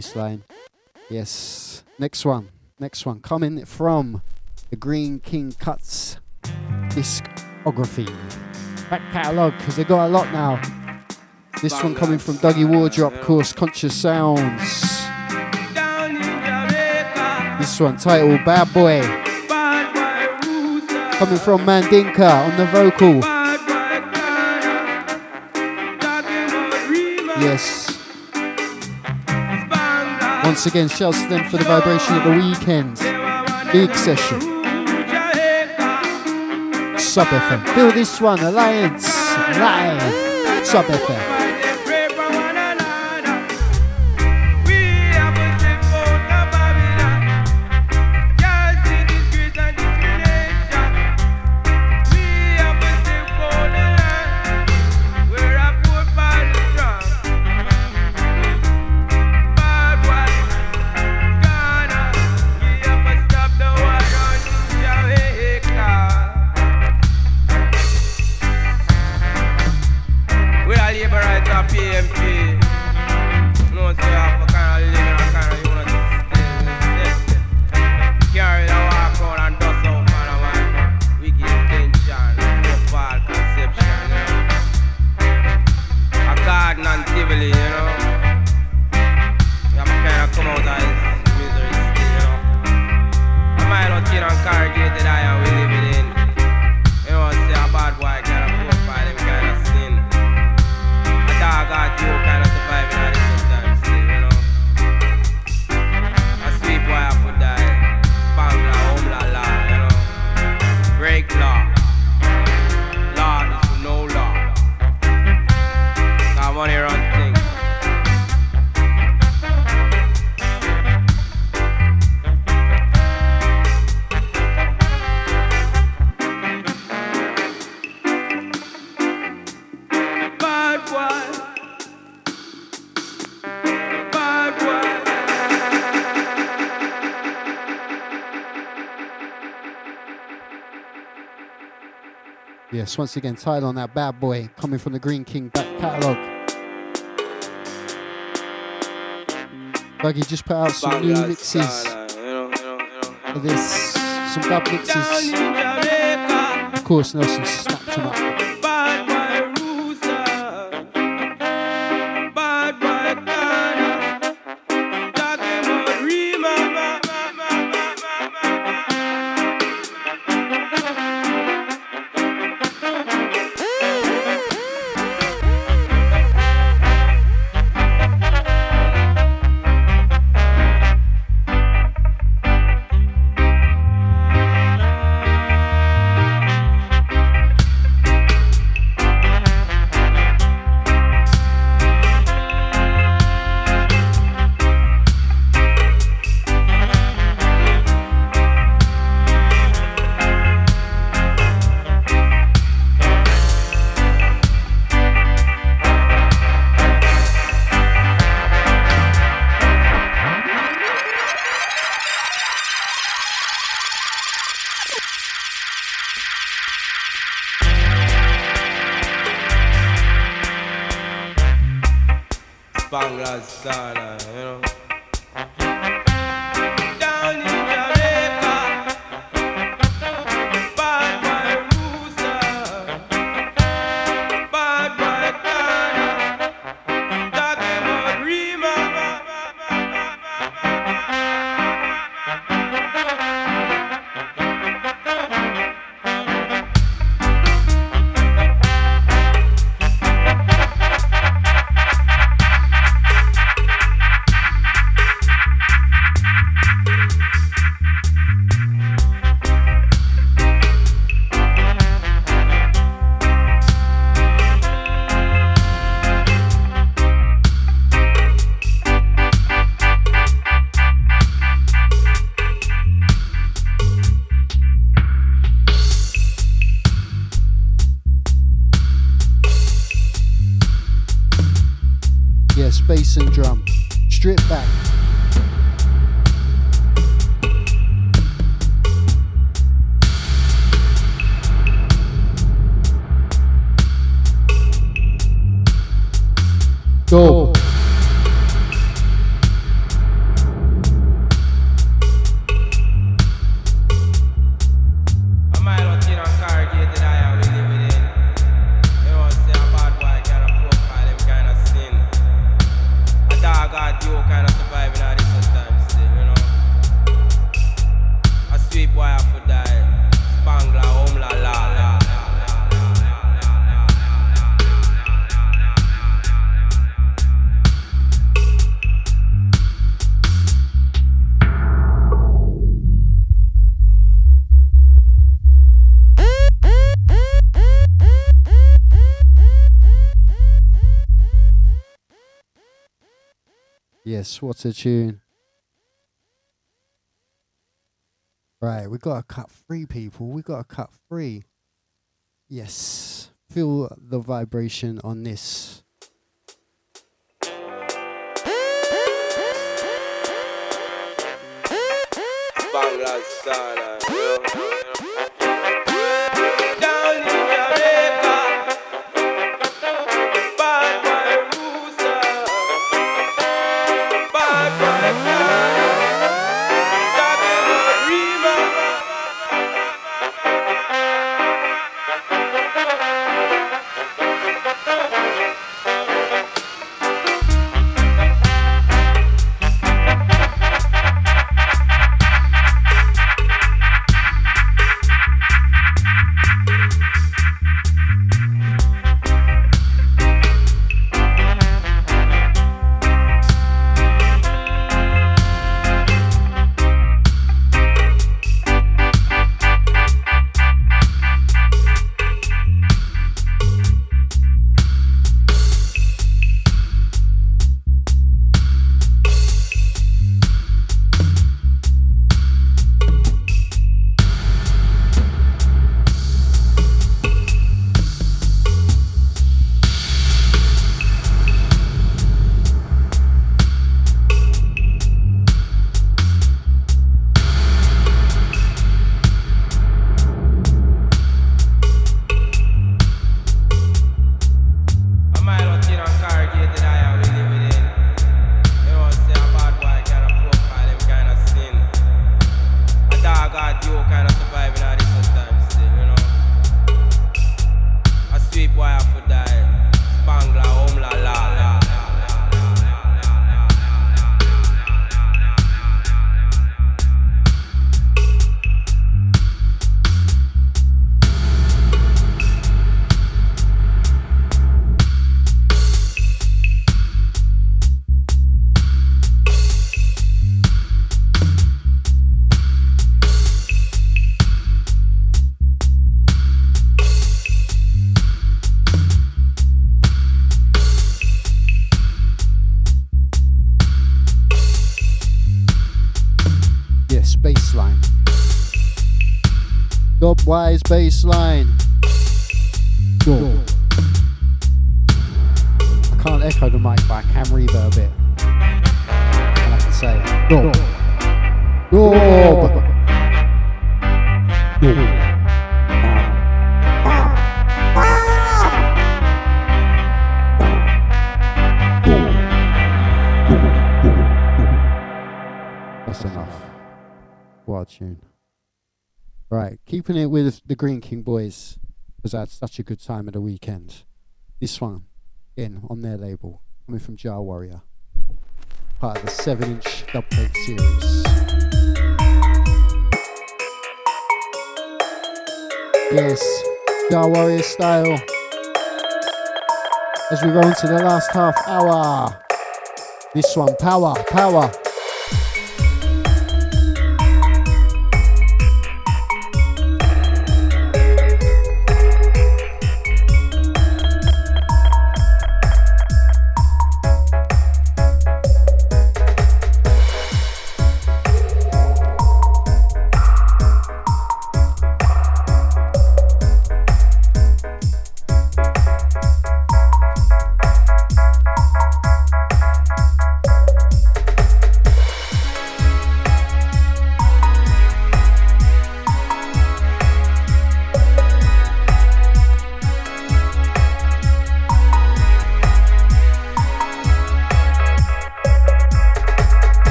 Feel the bass line. Yes. Next one. Next one. Coming from the Green King Cuts discography. Back catalogue, because they got a lot now. This one coming from Dougie Wardrop, course, Conscious Sounds. This one titled Bad Boy. Coming from Mandinka on the vocal. Yes. Once again, shouts to them for the vibration at the weekend. Big session. Sub FM. Feel this one, Alliance. Live. Sub FM. Yes, once again, title on that bad boy coming from the Green King back catalogue. Buggy just put out some new mixes. of this, some dub mixes. Of course, Nelson Yes, what a tune. Right, we got to cut three people. We got to cut three. Yes. Feel the vibration on this. Bass line. Go. I can't echo the mic, but I can reverb it. And I can say. Go. Go. It with the Green King boys because I had such a good time at the weekend. This one, again, on their label, coming from Jah Warrior, part of the 7 inch dubplate series. Yes, Jah Warrior style. As we go into the last half hour. This one, power, power.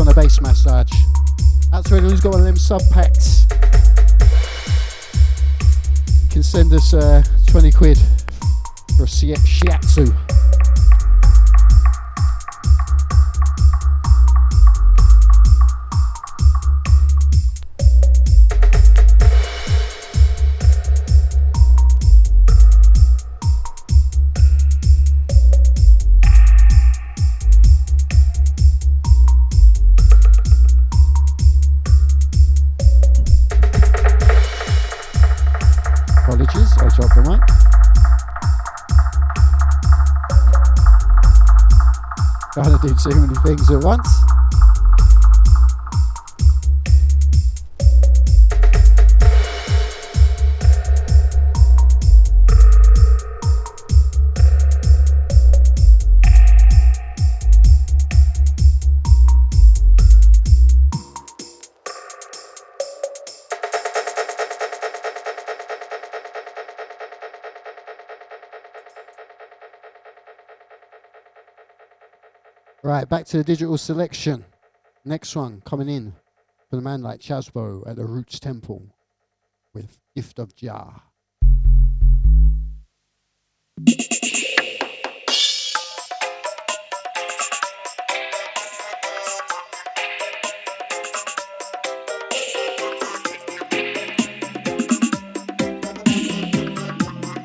One a bass massage. That's really who's got one of them sub packs. You can send us uh, 20 quid for a shiatsu. Once. Right, back to the digital selection. Next one coming in for the man like Chasbo at the Roots Temple with Gift of Jah.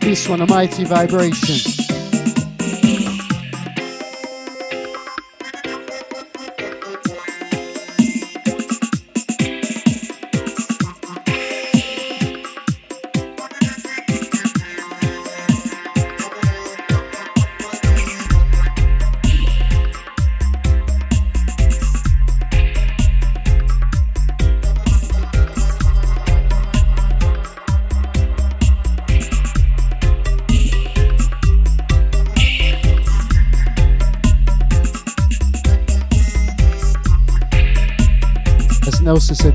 This one, a mighty vibration.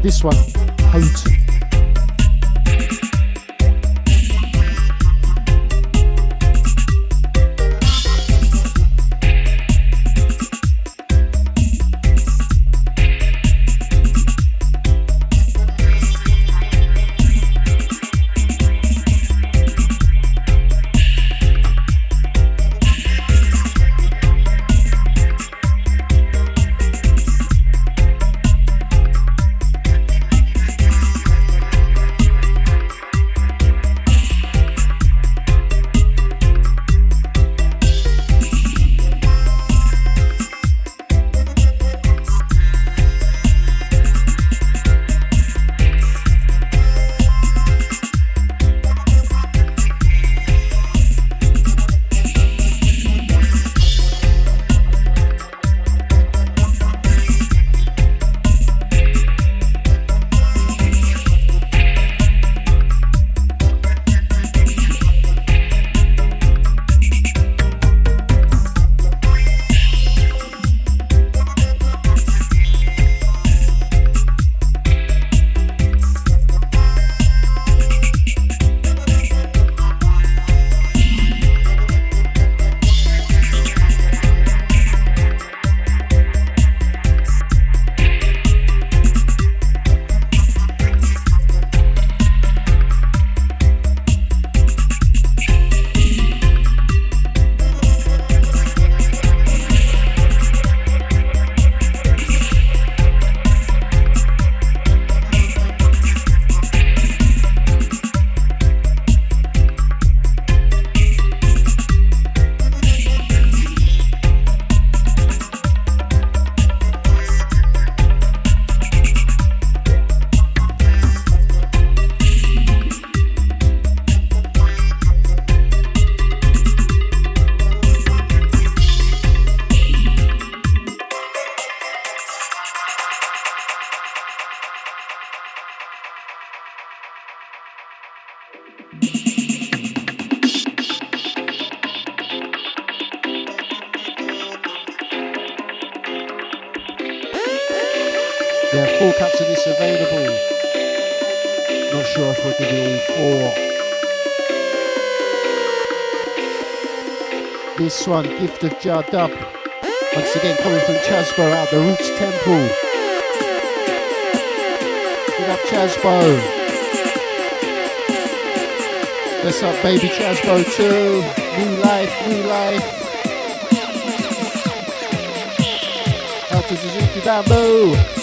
This one, one, Gift of Jah Dub. Once again, coming from Chasbo out the Roots Temple. Big up Chasbo. What's up, baby Chasbo too? New life, new life. Out to Suzuki Bamboo.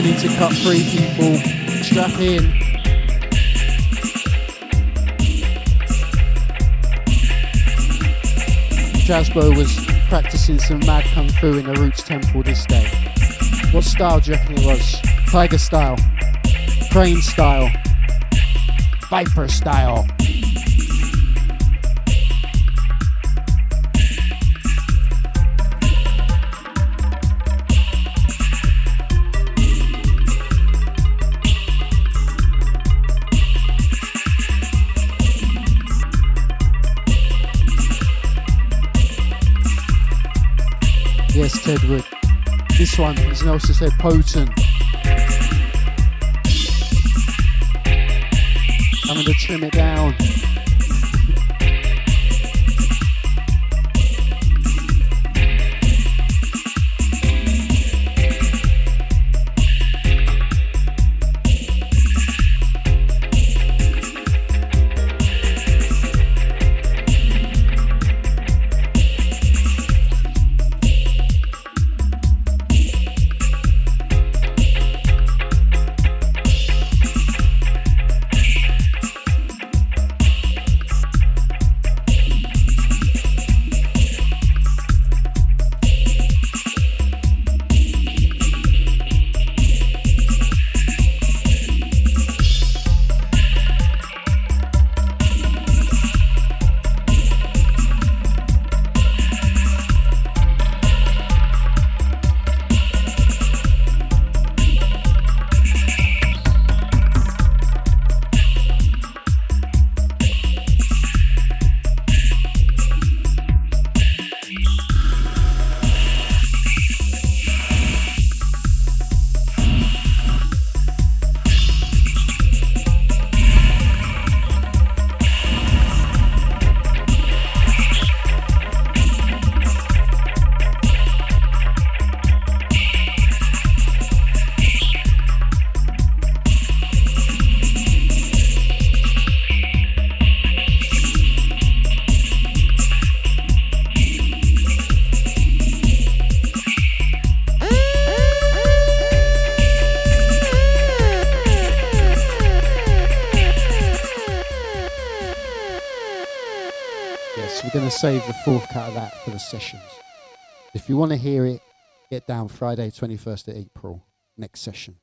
Need to cut three people. Strap in. Jasbo was practicing some mad kung fu in the Roots Temple this day. What style do you reckon it was? Tiger style, crane style, viper style. Said, potent. I'm going to trim it down. Save the fourth cut of that for the sessions. If you want to hear it, get down Friday, 21st of April, next session.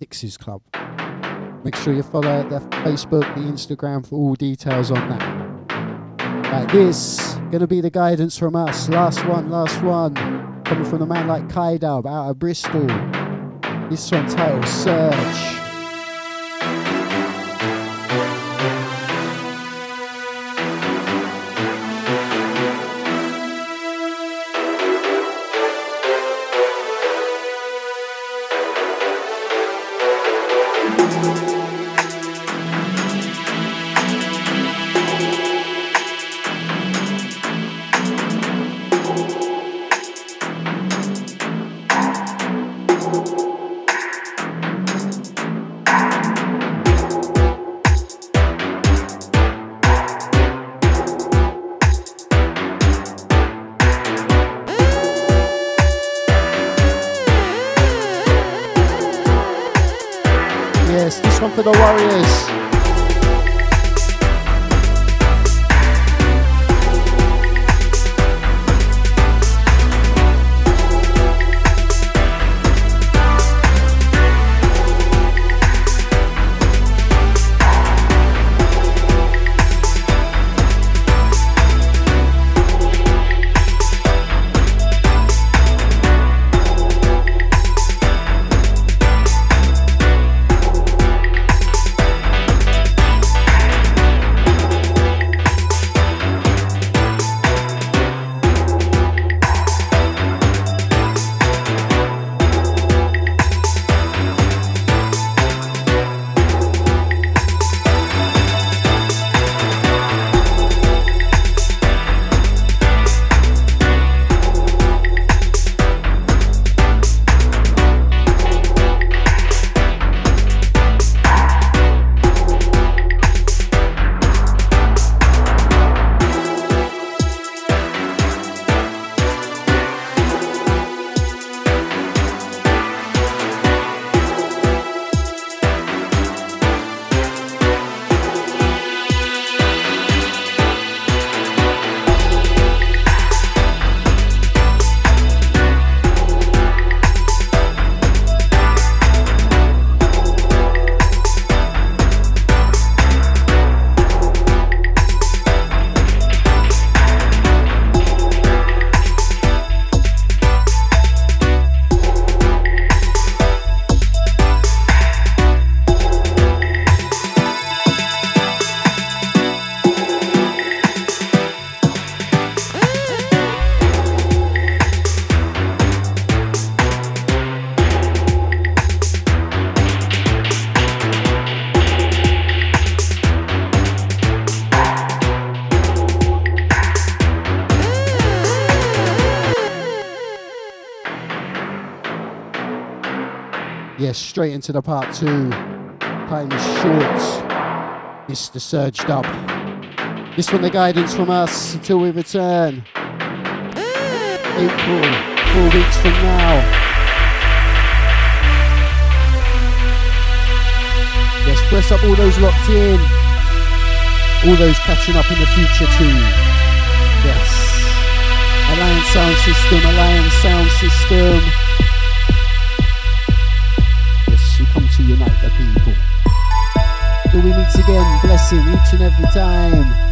Dixie's Club. Make sure you follow the Facebook, the Instagram for all details on that. Right, this gonna be the guidance from us. Last one, last one. Coming from a man like Kaidub out of Bristol. This one titled Search. Straight into the part two. Time is short. It's the surged up. This one, the guidance from us until we return. April, four weeks from now. Yes, press up all those locked in. All those catching up in the future too. Yes. Alliance Sound System, Alliance Sound System. Again, blessing each and every time.